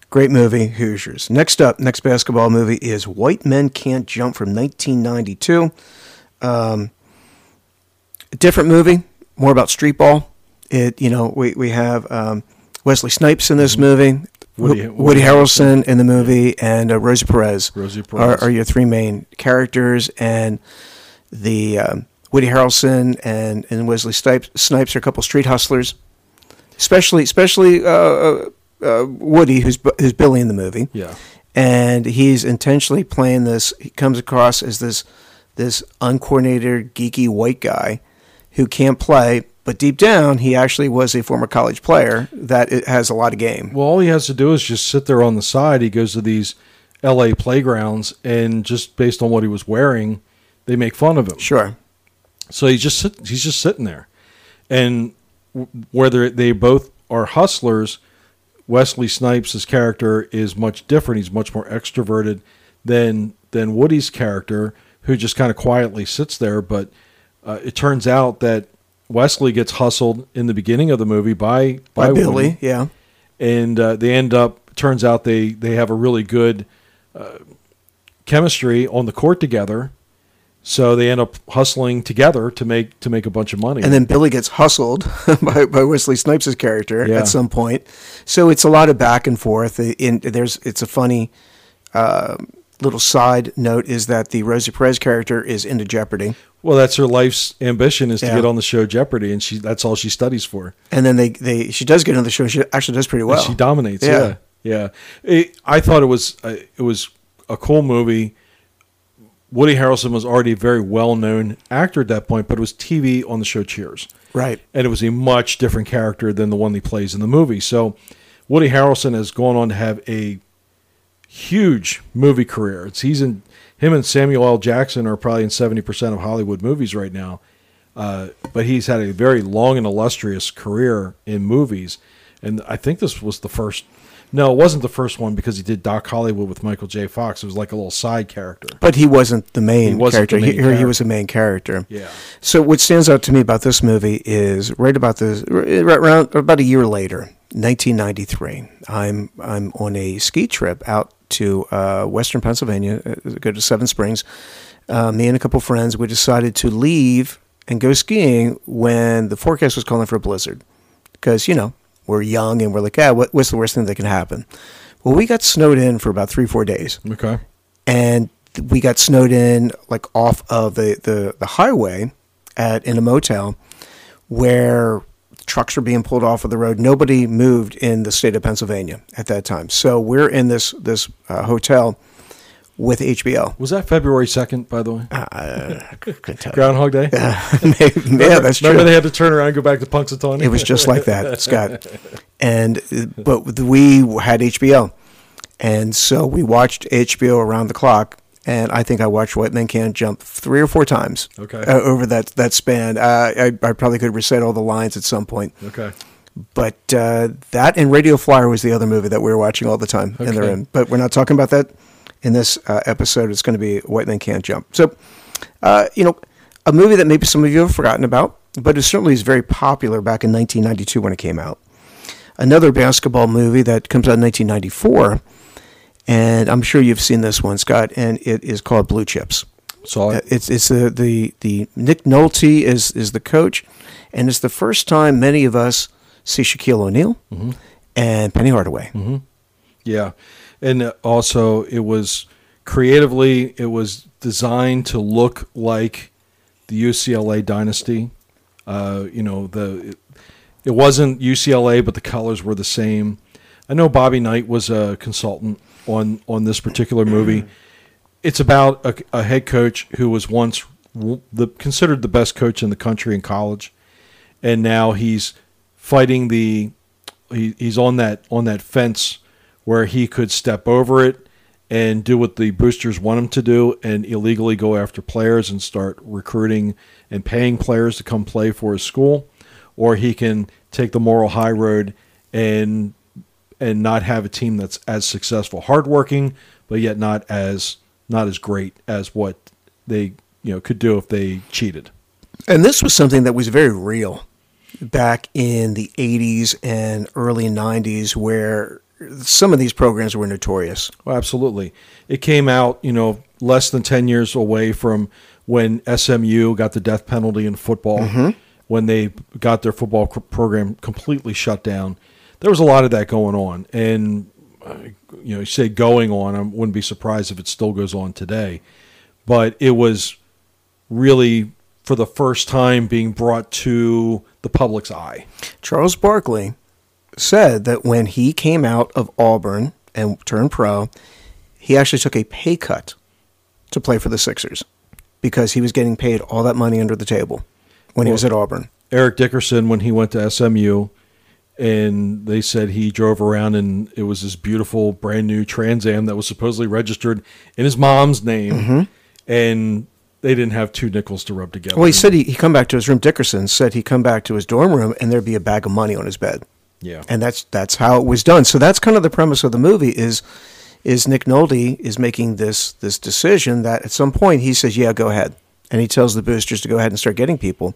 great movie, Hoosiers. Next up, next basketball movie is White Men Can't Jump from 1992. Um, different movie, more about street ball. It, you know, we we have um, Wesley Snipes in this movie. Woody- Woody, Woody Harrelson in the movie, and uh, Rosie Perez Rosie are, Perez. are your three main characters, and the um, Woody Harrelson and, and Wesley Snipes, Snipes are a couple street hustlers, especially especially uh, uh, uh, Woody, who's who's Billy in the movie, Yeah. and he's intentionally playing this. He comes across as this this uncoordinated, geeky white guy who can't play, but deep down, he actually was a former college player that has a lot of game. Well, all he has to do is just sit there on the side. He goes to these L.A. playgrounds, and just based on what he was wearing, they make fun of him. Sure. So he's just sit, he's just sitting there, and w- whether they both are hustlers, Wesley Snipes' character is much different. He's much more extroverted than than Woody's character, who just kind of quietly sits there. But uh, it turns out that Wesley gets hustled in the beginning of the movie by By, Woody Billy, yeah. and uh, they end up. Turns out they they have a really good uh, chemistry on the court together, so they end up hustling together to make to make a bunch of money. And then Billy gets hustled by, by Wesley Snipes' character Yeah. at some point. So it's a lot of back and forth. In there's it's a funny uh, little side note is that the Rosie Perez character is into Jeopardy, well, that's her life's ambition is to Yeah. get on the show Jeopardy, and she that's all she studies for. and then they, they she does get on the show. She actually does pretty well. And she dominates. Yeah. Yeah, yeah. It- I thought it was uh, it was a cool movie. Woody Harrelson was already a very well known actor at that point, but it was TV on the show Cheers. Right. and it was a much different character than the one he plays in the movie. So Woody Harrelson has gone on to have a huge movie career. It's he's in him and Samuel L. Jackson are probably in seventy percent of Hollywood movies right now. Uh, but he's had a very long and illustrious career in movies, and I think this was the first. No, it wasn't the first one because he did Doc Hollywood with Michael J. Fox. It was like a little side character. But he wasn't the main He wasn't character. the main He- Here he character. was a main character. Yeah. So what stands out to me about this movie is right about this right around about a year later, 1993. I'm I'm on a ski trip out to uh, Western Pennsylvania. uh, Go to Seven Springs. Uh, me and a couple friends. We decided to leave and go skiing when the forecast was calling for a blizzard, because you know we're young and we're like, ah, what, what's the worst thing that can happen? Well, we got snowed in for about three four days Okay. and we got snowed in like off of the, the, the highway at in a motel where trucks were being pulled off of the road. Nobody moved in the state of Pennsylvania at that time. So we're in this this uh, hotel with HBO. Was that February second, by the way? Uh. Groundhog Day. Maybe- yeah, that's true. Remember they had to turn around and go back to Punxsutawney. It was just like that, Scott. And uh, but we had HBO, and so we watched HBO around the clock. And I think I watched White Men Can't Jump three or four times. Okay. uh, over that that span, uh, I I probably could recite all the lines at some point. okay. But uh, that and Radio Flyer was the other movie that we were watching all the time in the Okay. room. But we're not talking about that in this uh, episode. It's going to be White Men Can't Jump. So, uh, you know, a movie that maybe some of you have forgotten about, but it certainly is very popular back in 1992 when it came out. Another basketball movie that comes out in 1994, and I'm sure you've seen this one, Scott, and it is called Blue Chips. Saw Uh. It's it's the the the Nick Nolte is is the coach, and it's the first time many of us see Shaquille O'Neal and Penny Hardaway. Yeah, and uh, also it was creatively it was designed to look like the UCLA dynasty. Uh, you know the it, it wasn't UCLA, but the colors were the same. I know Bobby Knight was a consultant on on this particular movie. It's about a, a head coach who was once the considered the best coach in the country in college, and now he's fighting the he, he's on that on that fence where he could step over it and do what the boosters want him to do and illegally go after players and start recruiting and paying players to come play for his school or he can take the moral high road and and not have a team that's as successful hardworking but yet not as not as great as what they you know could do if they cheated And this was something that was very real back in the 80s and early 90s, where some of these programs were notorious. Well, absolutely. It came out, you know, less than 10 years away from when SMU got the death penalty in football, mm-hmm. when they got their football program completely shut down. There was a lot of that going on. And, uh, you know, you say going on, I wouldn't be surprised if it still goes on today. But it was really, for the first time, being brought to the public's eye. Charles Barkley said that when he came out of Auburn and turned pro, he actually took a pay cut to play for the Sixers because he was getting paid all that money under the table when he was at Auburn. Eric Dickerson when he went to SMU, and they said he drove around and it was this beautiful brand new Trans Am that was supposedly registered in his mom's name, Mm-hmm. and they didn't have two nickels to rub together. Well, he said he, he come back to his room. Dickerson said he'd come back to his dorm room and there'd be a bag of money on his bed. yeah, and that's that's how it was done. So that's kind of the premise of the movie is is Nick Nolte is making this this decision that at some point he says, "Yeah, go ahead," and he tells the boosters to go ahead and start getting people.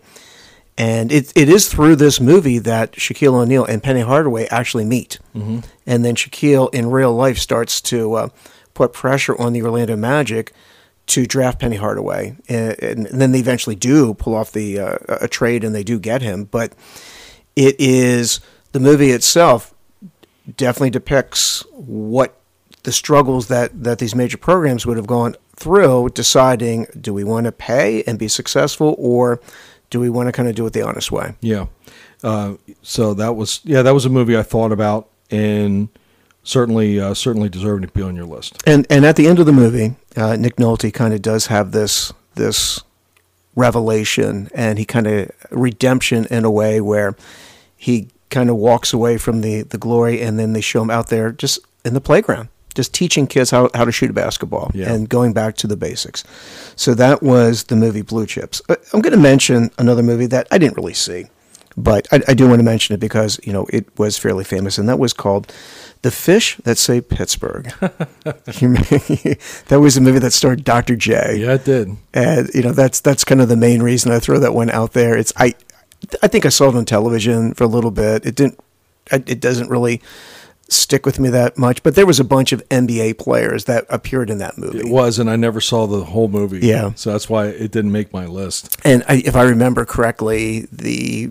And it it is through this movie that Shaquille O'Neal and Penny Hardaway actually meet, mm-hmm. and then Shaquille in real life starts to uh, put pressure on the Orlando Magic to draft Penny Hardaway, and, and then they eventually do pull off the uh, a trade and they do get him, but it is the movie itself definitely depicts what the struggles that that these major programs would have gone through deciding do we want to pay and be successful or do we want to kind of do it the honest way yeah. Uh, so that was yeah, that was a movie I thought about, and certainly uh, certainly deserving to be on your list. and and at the end of the movie uh, Nick Nolte kind of does have this this revelation and he kind of redemption in a way where he kind of walks away from the the glory and then they show him out there just in the playground just teaching kids how, how to shoot a basketball Yeah. and going back to the basics so that was the movie blue chips Uh, i'm going to mention another movie that i didn't really see but I, I do want to mention it because you know it was fairly famous and that was called the fish that saved pittsburgh You may- that was a movie that starred dr j Yeah, it did. and you know that's that's kind of the main reason I throw that one out there. It's I I think I saw it on television for a little bit. It didn't it doesn't really stick with me that much, but there was a bunch of NBA players that appeared in that movie. It was, and I never saw the whole movie. Yeah. so that's why it didn't make my list. And I, if I remember correctly, the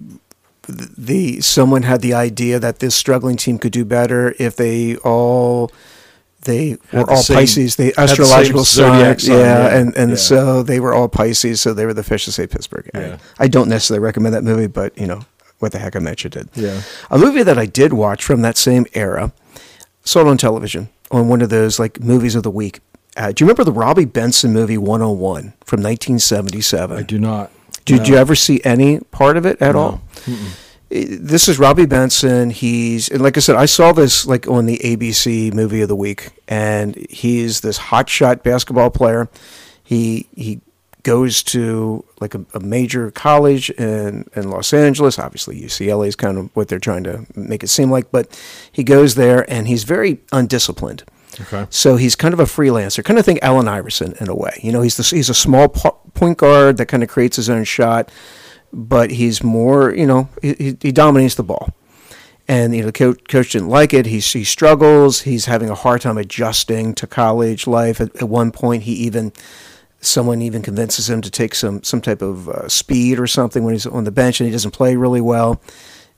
the someone had the idea that this struggling team could do better if they all they were the all same- Pisces, the had the astrological same sign, yeah, yeah, and and yeah. so they were all Pisces, so they were the fish to say Pittsburgh. I- I, don't necessarily recommend that movie, but you know, what the heck I mentioned it. Yeah. A movie that I did watch from that same era, saw it on television on one of those like movies of the week. Uh, do you remember the Robbie Benson movie 101 from 1977? I do not. Did No. you ever see any part of it at No. all? I- This is Robbie Benson. He's and like I said, I saw this like on the ABC movie of the week, and he's this hotshot basketball player. He he goes to like a, a major college in in Los Angeles. Obviously, UCLA is kind of what they're trying to make it seem like, but he goes there and he's very undisciplined. Okay. So he's kind of a freelancer, kind of think Allen Iverson in a way. You know, he's the, he's a small po- point guard that kind of creates his own shot, but he's more, you know, he, he- he dominates the ball. And you know, the coach, coach didn't like it. He, he struggles. He's having a hard time adjusting to college life. At, at one point, he even someone even convinces him to take some some type of uh, speed or something when he's on the bench, and he doesn't play really well.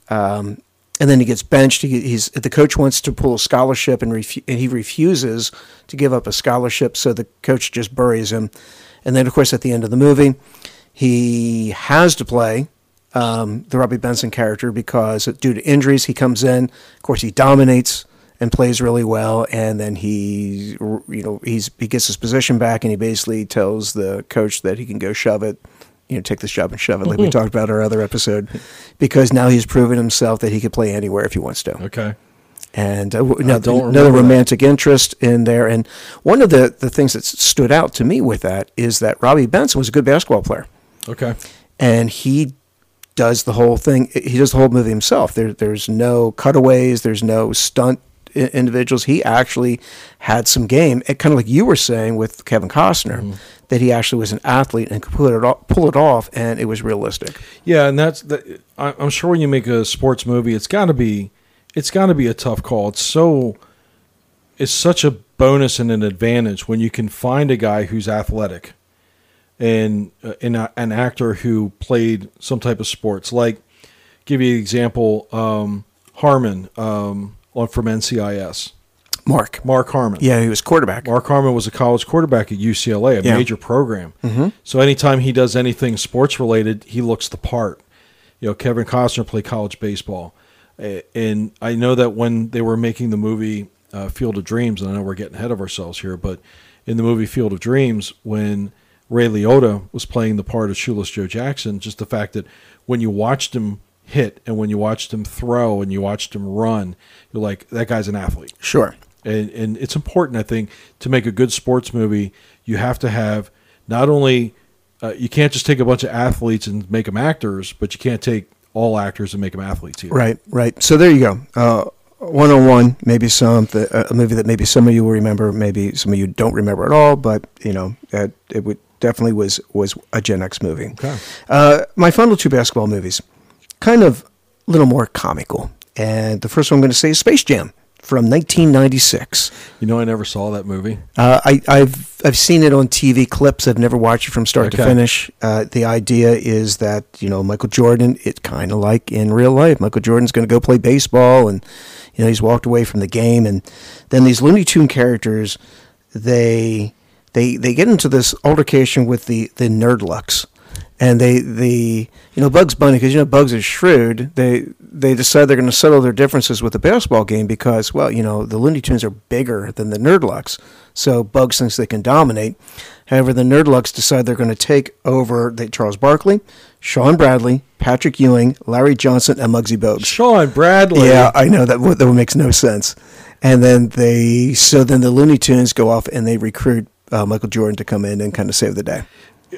Um, and then he gets benched. He, he's the coach wants to pull a scholarship, and, refu- and he refuses to give up a scholarship. So the coach just buries him. And then, of course, at the end of the movie, he has to play um, the Robbie Benson character because due to injuries, he comes in. Of course, he dominates and plays really well. And then he, you know, he's he gets his position back, and he basically tells the coach that he can go shove it. You know, take this job and shove it, like we talked about in our other episode, because now he's proven himself that he could play anywhere if he wants to Okay. and uh, now, don't another remember that. romantic interest in there. And one of the, the things that stood out to me with that is that Robbie Benson was a good basketball player, Okay. and he does the whole thing. He does the whole movie himself. There, there's no cutaways. There's no stunt i- individuals. He actually had some game, and kind of like you were saying with Kevin Costner, Mm-hmm. that he actually was an athlete and could pull it off, pull it off, and it was realistic. Yeah, and that's that. I- I'm sure when you make a sports movie, it's got to be, it's got to be a tough call. It's so, it's such a bonus and an advantage when you can find a guy who's athletic, and uh, and a- an actor who played some type of sports. Like, give you an example, um, Harmon um, from NCIS, Mark, Mark Harmon. yeah, he was quarterback. Mark Harmon was a college quarterback at UCLA, a Yeah. major program. So anytime he does anything sports related, he looks the part. You know, Kevin Costner played college baseball, and I know that when they were making the movie uh, Field of Dreams, and I know we're getting ahead of ourselves here, but in the movie Field of Dreams, when Ray Liotta was playing the part of Shoeless Joe Jackson, just the fact that when you watched him hit and when you watched him throw and you watched him run, you're like, that guy's an athlete Sure. and, and it's important i think to make a good sports movie you have to have not only uh, you can't just take a bunch of athletes and make them actors but you can't take all actors and make them athletes either. Right, right. So there you go. Uh, 101, maybe some uh, a movie that maybe some of you will remember, maybe some of you don't remember at all, but you know that it would definitely was was a Gen X movie. Okay. Uh, my final two basketball movies, kind of a little more comical, and the first one I'm going to say is Space Jam from 1996. you know i never saw that movie Uh, I, I've I've seen it on TV clips. I've never watched it from start to finish. Uh, the idea is that you know Michael Jordan. It's kind of like in real life. Michael Jordan's going to go play baseball, and you know he's walked away from the game, and then these Looney Tune characters, they they they get into this altercation with the the Nerdlucks, and they the you know Bugs Bunny because you know Bugs is shrewd. They they decide they're going to settle their differences with the basketball game because well you know the Looney Tunes are bigger than the Nerdlucks, so Bugs thinks they can dominate. However, the Nerdlucks decide they're going to take over the Charles Barkley, Shawn Bradley, Patrick Ewing, Larry Johnson, and Muggsy Bogues. shawn bradley Yeah, I know that that makes no sense. And then they so then the Looney Tunes go off and they recruit uh, Michael Jordan to come in and kind of save the day.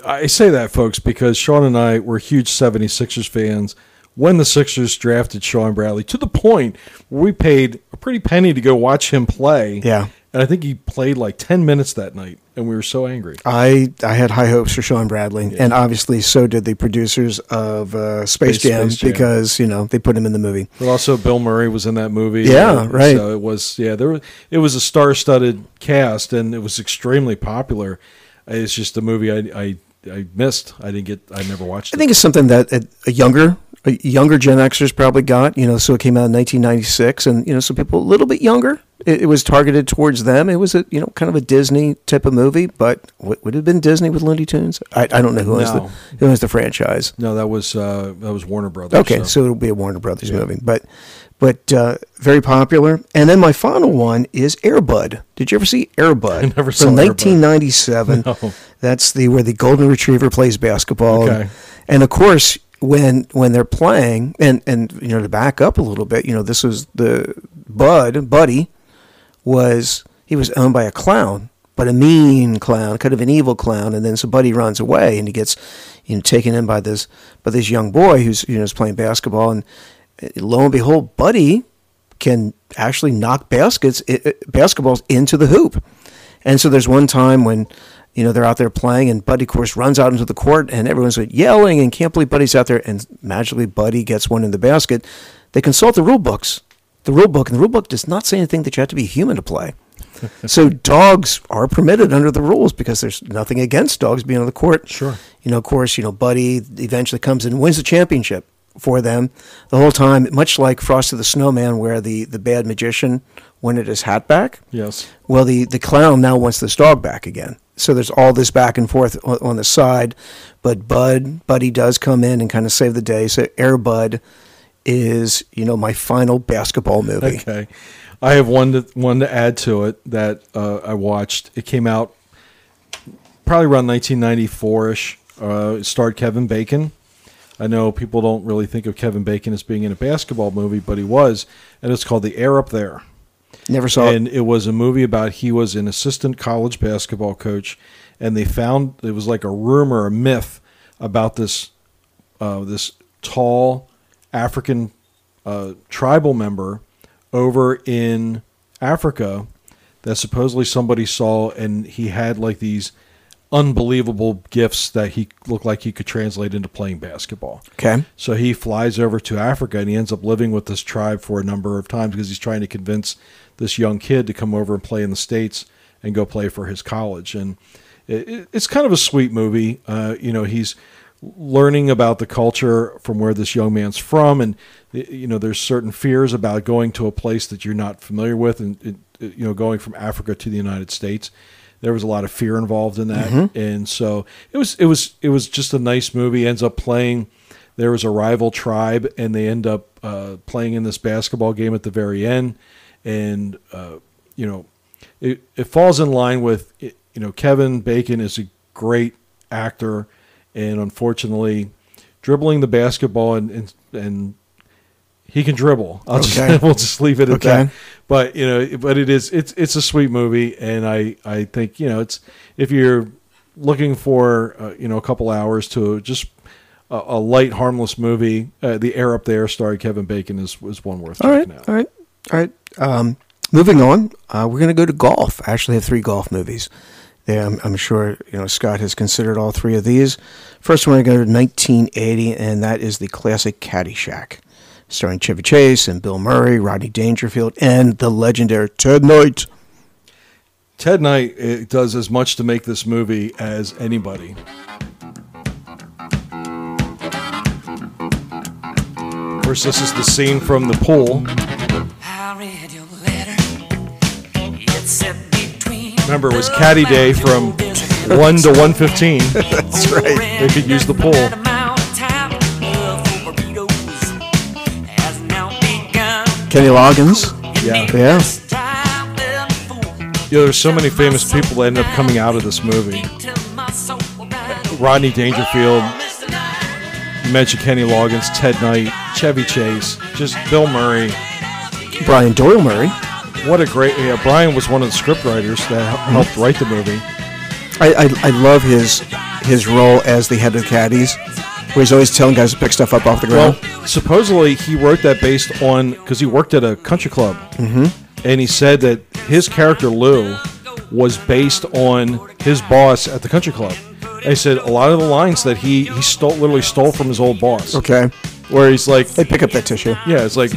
I say that, folks, because Sean and I were huge 76ers fans when the Sixers drafted Shawn Bradley to the point where we paid a pretty penny to go watch him play. Yeah. And I think he played like 10 minutes that night, and we were so angry. I I had high hopes for Shawn Bradley, and obviously so did the producers of uh, Space, Space- Jam, Space Jam. because you know they put him in the movie. But also, Bill Murray was in that movie. Yeah, right. So it was, yeah, there was, it was a star-studded cast, and it was extremely popular. It's just a movie I, I, I missed. I didn't get. I never watched it. I it. think it's something that a, a younger uh, younger Gen Xers probably got. You know, so it came out in 1996, and you know, so people a little bit younger. It, it was targeted towards them. It was a you know kind of a Disney type of movie, but would, would it have been Disney with Looney Tunes? I, I don't know who has No. the who has the franchise. No, that was uh, that was Warner Brothers. Okay, so, it'll be a Warner Brothers movie, but but uh, very popular. And then my final one is Air Bud. Did you ever see Air Bud? I never saw From Air Bud. 1997. No. That's the where the golden retriever plays basketball. Okay. And of course, when when they're playing, and and you know to back up a little bit, you know this was the Bud Buddy was he was owned by a clown, but a mean clown, kind of an evil clown, and then so Buddy runs away and he gets you know taken in by this by this young boy who's you know is playing basketball, and uh, lo and behold, Buddy can actually knock baskets i- i- basketballs into the hoop. And so there's one time when you know they're out there playing, and Buddy, of course, runs out into the court, and everyone's like yelling and can't believe Buddy's out there, and magically Buddy gets one in the basket. They consult the rule books, the rule book, and the rule book does not say anything that you have to be human to play. so dogs are permitted under the rules because there's nothing against dogs being on the court. Sure. You know, of course, you know, Buddy eventually comes and wins the championship for them the whole time, much like Frosty the Snowman, where the, the bad magician wanted his hat back. yes, Well, the, the clown now wants this dog back again. So there's all this back and forth on, on the side, but Bud, Buddy does come in and kind of save the day. So Air Bud is, you know, my final basketball movie. okay. I have one to one to add to it that uh, I watched. It came out probably around 1994 ish. Uh, it starred Kevin Bacon. I know people don't really think of Kevin Bacon as being in a basketball movie, but he was, and it's called The Air Up There. Never saw and it. it was a movie about he was an assistant college basketball coach, and they found it was like a rumor, a myth about this uh, this tall African uh, tribal member over in Africa that supposedly somebody saw, and he had like these unbelievable gifts that he looked like he could translate into playing basketball. Okay. So he flies over to Africa and he ends up living with this tribe for a number of times because he's trying to convince this young kid to come over and play in the States and go play for his college. And it, it- it's kind of a sweet movie. Uh, you know, he's learning about the culture from where this young man's from. And, you know, there's certain fears about going to a place that you're not familiar with and, it, you know, going from Africa to the United States there was a lot of fear involved in that and so it was it was it was just a nice movie ends up playing there was a rival tribe and they end up uh, playing in this basketball game at the very end and uh, you know it, it falls in line with you know kevin bacon is a great actor and unfortunately dribbling the basketball and and, and he can dribble. I'll Okay. just we'll just leave it at Okay. that. But you know, but it is it's it's a sweet movie, and I I think you know it's if you're looking for uh, you know a couple hours to just a, a light harmless movie, uh, the air up there starring Kevin Bacon is was one worth All right, checking out. all right, all right. Um, moving on, uh, we're going to go to golf. I actually have three golf movies. Yeah, I'm, I'm sure you know Scott has considered all three of these. First, going to go to 1980, and that is the classic Caddyshack, starring Chevy Chase and Bill Murray, Rodney Dangerfield, and the legendary Ted Knight. Ted Knight uh, does as much to make this movie as anybody. Of course, this is the scene from the pool. Remember, it was Caddy Day from 1 to 115. That's right. They could use the pool. Kenny Loggins. Yeah. Yeah. You know, there's so many famous people that end up coming out of this movie. Rodney Dangerfield, you mentioned Kenny Loggins, Ted Knight, Chevy Chase, just Bill Murray. Brian Doyle Murray. What a great! Yeah, Brian was one of the scriptwriters that hel- helped write the movie. I, I, I love his his role as the head of the caddies, where he's always telling guys to pick stuff up off the ground. Well, supposedly he wrote that based on because he worked at a country club, mm-hmm. and he said that his character Lou was based on his boss at the country club. And he said a lot of the lines that he he stole literally stole from his old boss. okay. Where he's like, Hey, pick up that tissue. yeah, it's like,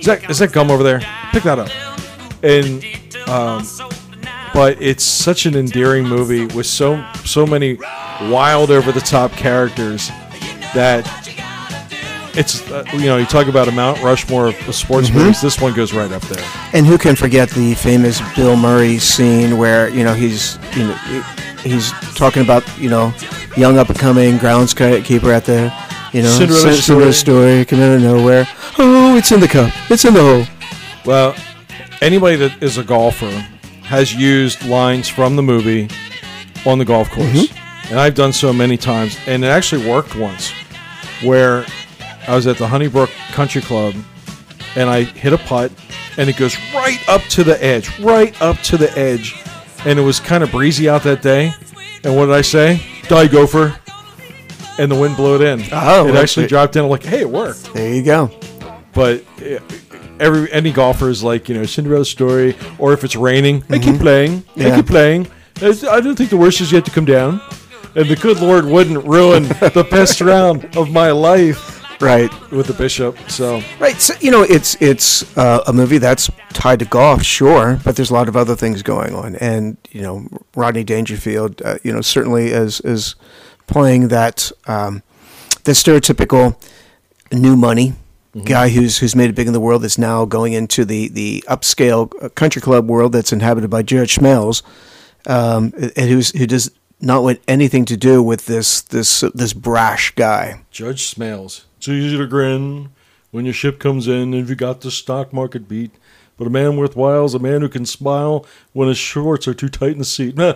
is that is that gum over there? Pick that up. And um, but it's such an endearing movie with so so many wild over the top characters that it's uh, you know you talk about a Mount Rushmore of sports Mm-hmm. movies. This one goes right up there. And who can forget the famous Bill Murray scene where you know he's you know he- he's talking about you know young up and coming groundskeeper at the you know Cinderella Cin- Cinderella story coming out of nowhere. It's in the cup. It's in the hole. Well, anybody that is a golfer has used lines from the movie on the golf course. Mm-hmm. And I've done so many times. And it actually worked once where I was at the Honeybrook Country Club and I hit a putt and it goes right up to the edge, right up to the edge. And it was kind of breezy out that day. And what did I say? Die gopher. And the wind blew it in. Oh, it actually it- dropped in. I'm like, hey, it worked There you go. But uh, every any golfer is like you know Cinderella story, or if it's raining, I keep playing, they Yeah. keep playing. I don't think the worst is yet to come down, and the good Lord wouldn't ruin the best round of my life Right. with the bishop. So Right. So, you know, it's it's uh, a movie that's tied to golf, sure, but there's a lot of other things going on, and you know, Rodney Dangerfield, uh, you know, certainly as is playing that um, the stereotypical new money guy who's who's made it big in the world that's now going into the the upscale uh, country club world that's inhabited by Judge Smails, um, and who's who does not want anything to do with this this this brash guy. Judge Smails, it's easy to grin when your ship comes in and you got the stock market beat. But a man worthwhile is a man who can smile when his shorts are too tight in the seat. yeah.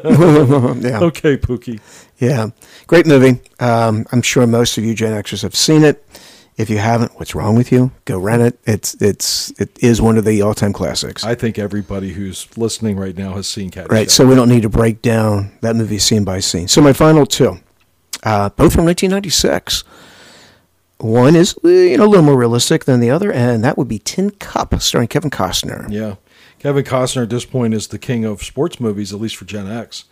okay, Pookie. Yeah, great movie. Um, I'm sure most of you Gen Xers have seen it. If you haven't, what's wrong with you? Go rent it. It's it's it is one of the all time classics. I think everybody who's listening right now has seen Caddyshack. right, so we don't need to break down that movie scene by scene. So my final two, uh, both from 1996. One is uh, you know a little more realistic than the other, and that would be Tin Cup, starring Kevin Costner. Yeah. Kevin Costner at this point is the king of sports movies, at least for Gen X,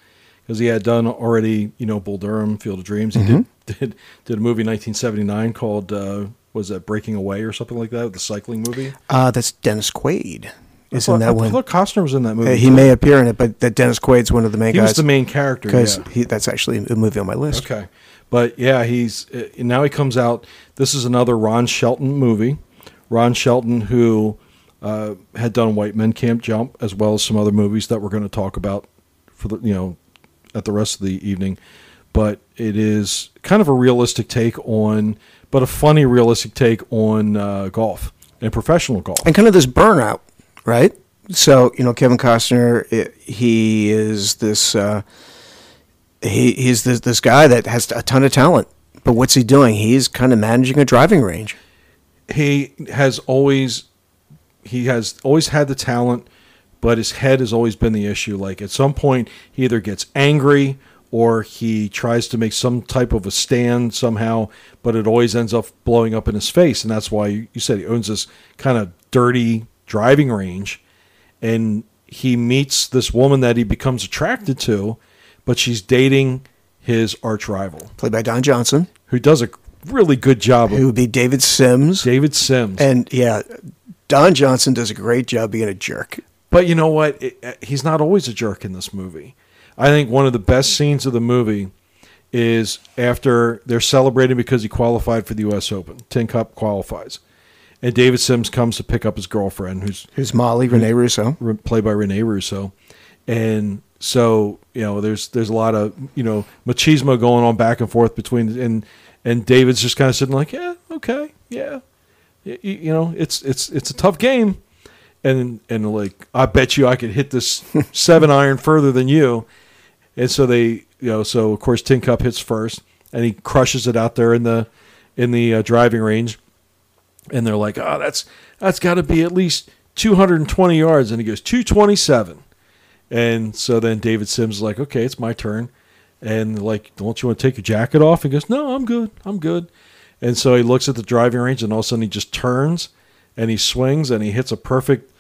because he had done already, you know, Bull Durham, Field of Dreams. He Mm-hmm. did, did did a movie in 1979 called uh, was that Breaking Away or something like that, the cycling movie. Uh, that's Dennis Quaid. Is in that I one? thought Costner was in that movie. Uh, he too. may appear in it, but that Dennis Quaid's one of the main He guys. was the main character. because yeah. that's actually a movie on my list. Okay, but yeah, he's uh, now he comes out. This is another Ron Shelton movie. Ron Shelton, who uh, had done White Men Can't Jump, as well as some other movies that we're going to talk about for the you know at the rest of the evening. But it is kind of a realistic take on, but a funny realistic take on uh, golf and professional golf. and kind of this burnout, right? So you know, Kevin Costner, i he is this uh, he he's this this guy that has a ton of talent, but what's he doing? He's kind of managing a driving range. he has always he has always had the talent but his head has always been the issue like at some point he either gets angry or he tries to make some type of a stand somehow but it always ends up blowing up in his face and that's why you said he owns this kind of dirty driving range and he meets this woman that he becomes attracted to but she's dating his arch rival Played by Don Johnson, who does a really good job who would be David Simms, David Simms and yeah, Don Johnson does a great job being a jerk. But you know what? It, uh, he's not always a jerk in this movie. I think one of the best scenes of the movie is after they're celebrating because he qualified for the U.S. Open. Tin Cup qualifies. And David Simms comes to pick up his girlfriend, who's Who's Molly Renee Russo? played by Renee Russo. And so, you know, there's there's a lot of, you know, machismo going on back and forth between and and David's just kind of sitting like, "Yeah, okay. Yeah. Y- y- You know, it's it's it's a tough game." And and like, "I bet you I could hit this 7 iron further than you." And so they, you know, so of course Tin Cup hits first and he crushes it out there in the in the uh, driving range and they're like, "Oh, that's that's got to be at least 220 yards," and he goes 227. And so then David Simms is like, "Okay, it's my turn," and like, "Don't you want to take your jacket off?" He goes, "No, I'm good, I'm good." And so he looks at the driving range, and all of a sudden he just turns and he swings and he hits a perfect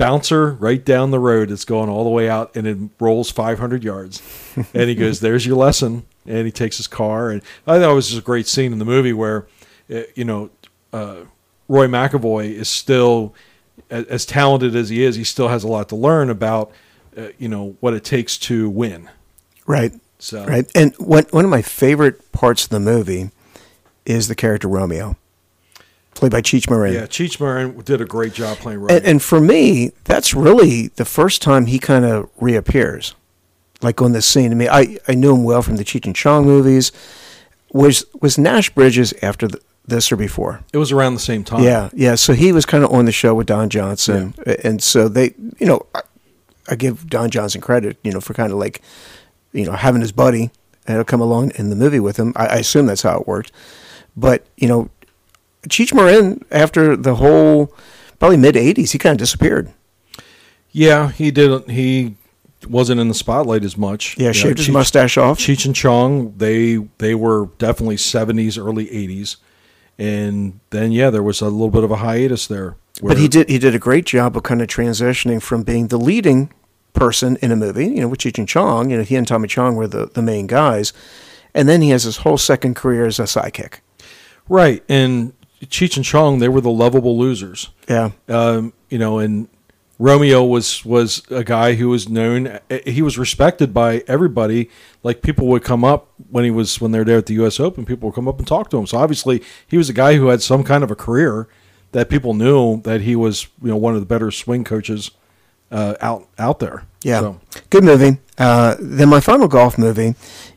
bouncer right down the road. It's going all the way out and it rolls 500 yards. and he goes, "There's your lesson." And he takes his car, and I thought it was just a great scene in the movie where, uh, you know, uh, Roy McAvoy is still as, as talented as he is. He still has a lot to learn about, uh, you know, what it takes to win. Right. So Right. And one one of my favorite parts of the movie is the character Romeo. Played by Cheech Marin. Yeah, Cheech Marin did a great job playing Romeo. And, and for me, that's really the first time he kind of reappears, like on this scene. I mean, I, I knew him well from the Cheech and Chong movies. Was was Nash Bridges after th this or before? it was around the same time. Yeah, yeah. So he was kind of on the show with Don Johnson, and so they, you know, I, I give Don Johnson credit, you know, for kind of like, you know, having his buddy and he'll come along in the movie with him. I, I assume that's how it worked. But you know, Cheech Marin after the whole probably mid '80s, he kind of disappeared. Yeah, he didn't. He wasn't in the spotlight as much. Yeah, shaved his Cheech- mustache off. Cheech and Chong, they they were definitely seventies, early eighties, and then yeah, there was a little bit of a hiatus there. But he did he did a great job of kind of transitioning from being the leading person in a movie, you know, with Cheech and Chong. You know, he and Tommy Chong were the, the main guys. And then he has his whole second career as a sidekick. right, and Cheech and Chong, they were the lovable losers. Yeah. um, you know, and Romeo was was a guy who was known. He was respected by everybody. Like people would come up when he was when they were there at the U.S. Open. People would come up and talk to him. So obviously, he was a guy who had some kind of a career that people knew that he was you know one of the better swing coaches uh, out out there. Yeah. So, Good movie. Uh, then my final golf movie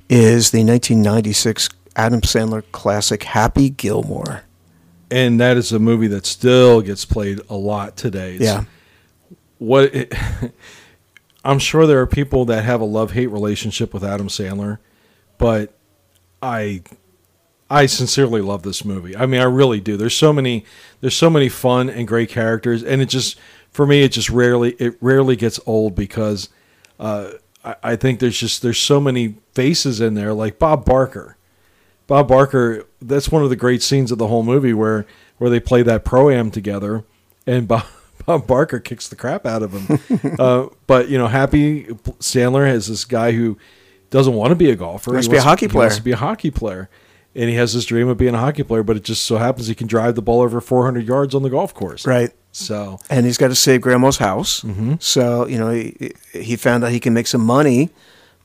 is the 1996 Adam Sandler classic Happy Gilmore. And that is a movie that still gets played a lot today. It's- Yeah. what it, I'm sure there are people that have a love hate relationship with Adam Sandler, but I I sincerely love this movie. I mean, I really do. There's so many there's so many fun and great characters, and it just for me it just rarely it rarely gets old because uh, I, I think there's just there's so many faces in there like Bob Barker. Bob Barker, that's one of the great scenes of the whole movie where where they play that pro am together, and Bob, Bob Barker kicks the crap out of him. uh, but you know, Happy Sandler has this guy who doesn't want to be a golfer. He wants to be a hockey player. he wants to be a hockey player, and he has this dream of being a hockey player. But it just so happens he can drive the ball over 400 yards on the golf course. Right. So And he's got to save grandma's house. Mm-hmm. So, you know, he, he found out he can make some money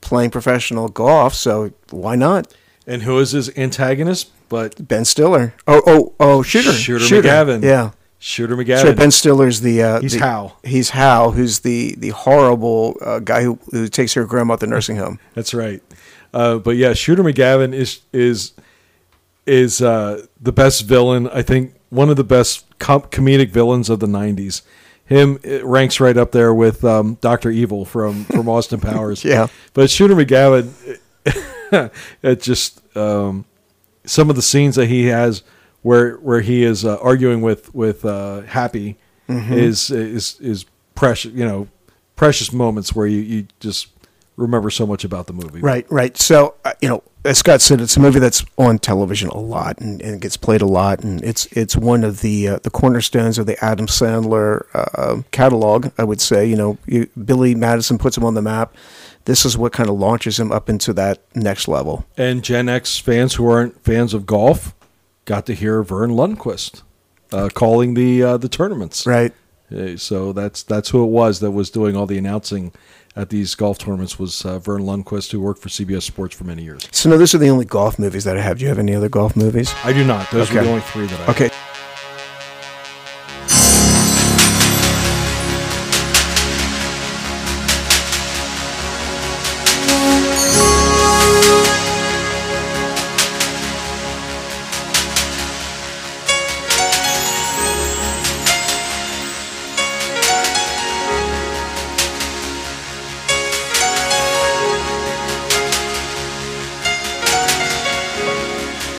playing professional golf. So why not? And who is his antagonist? But Ben Stiller. Oh, oh, oh, Shooter. Shooter, McGavin. Yeah. Shooter McGavin. So. Ben Stiller's the uh, He's the- Hal. He's Hal, who's the the horrible uh, guy who, who takes her grandma at the nursing home. That's right. Uh, but yeah, Shooter McGavin is is is uh, the best villain. I think one of the best com- comedic villains of the '90s. Him it ranks right up there with um, Doctor Evil from from Austin Powers. Yeah. but Shooter McGavin, it just um, some of the scenes that he has where where he is uh, arguing with with uh, Happy Mm-hmm. is is is precious. You know, precious moments where you you just remember so much about the movie. Right, right. So, uh, you know, as Scott said, it's a movie that's on television a lot and, and gets played a lot, and it's it's one of the uh, the cornerstones of the Adam Sandler uh, catalog. I would say, you know, you, Billy Madison puts him on the map. This is what kind of launches him up into that next level. And Gen X fans who aren't fans of golf got to hear Verne Lundquist uh, calling the uh, the tournaments. Right. So that's that's who it was that was doing all the announcing at these golf tournaments was uh, Verne Lundquist, who worked for CBS Sports for many years. So, no, those are the only golf movies that I have. Do you have any other golf movies? I do not. Those are the only three that I. Okay.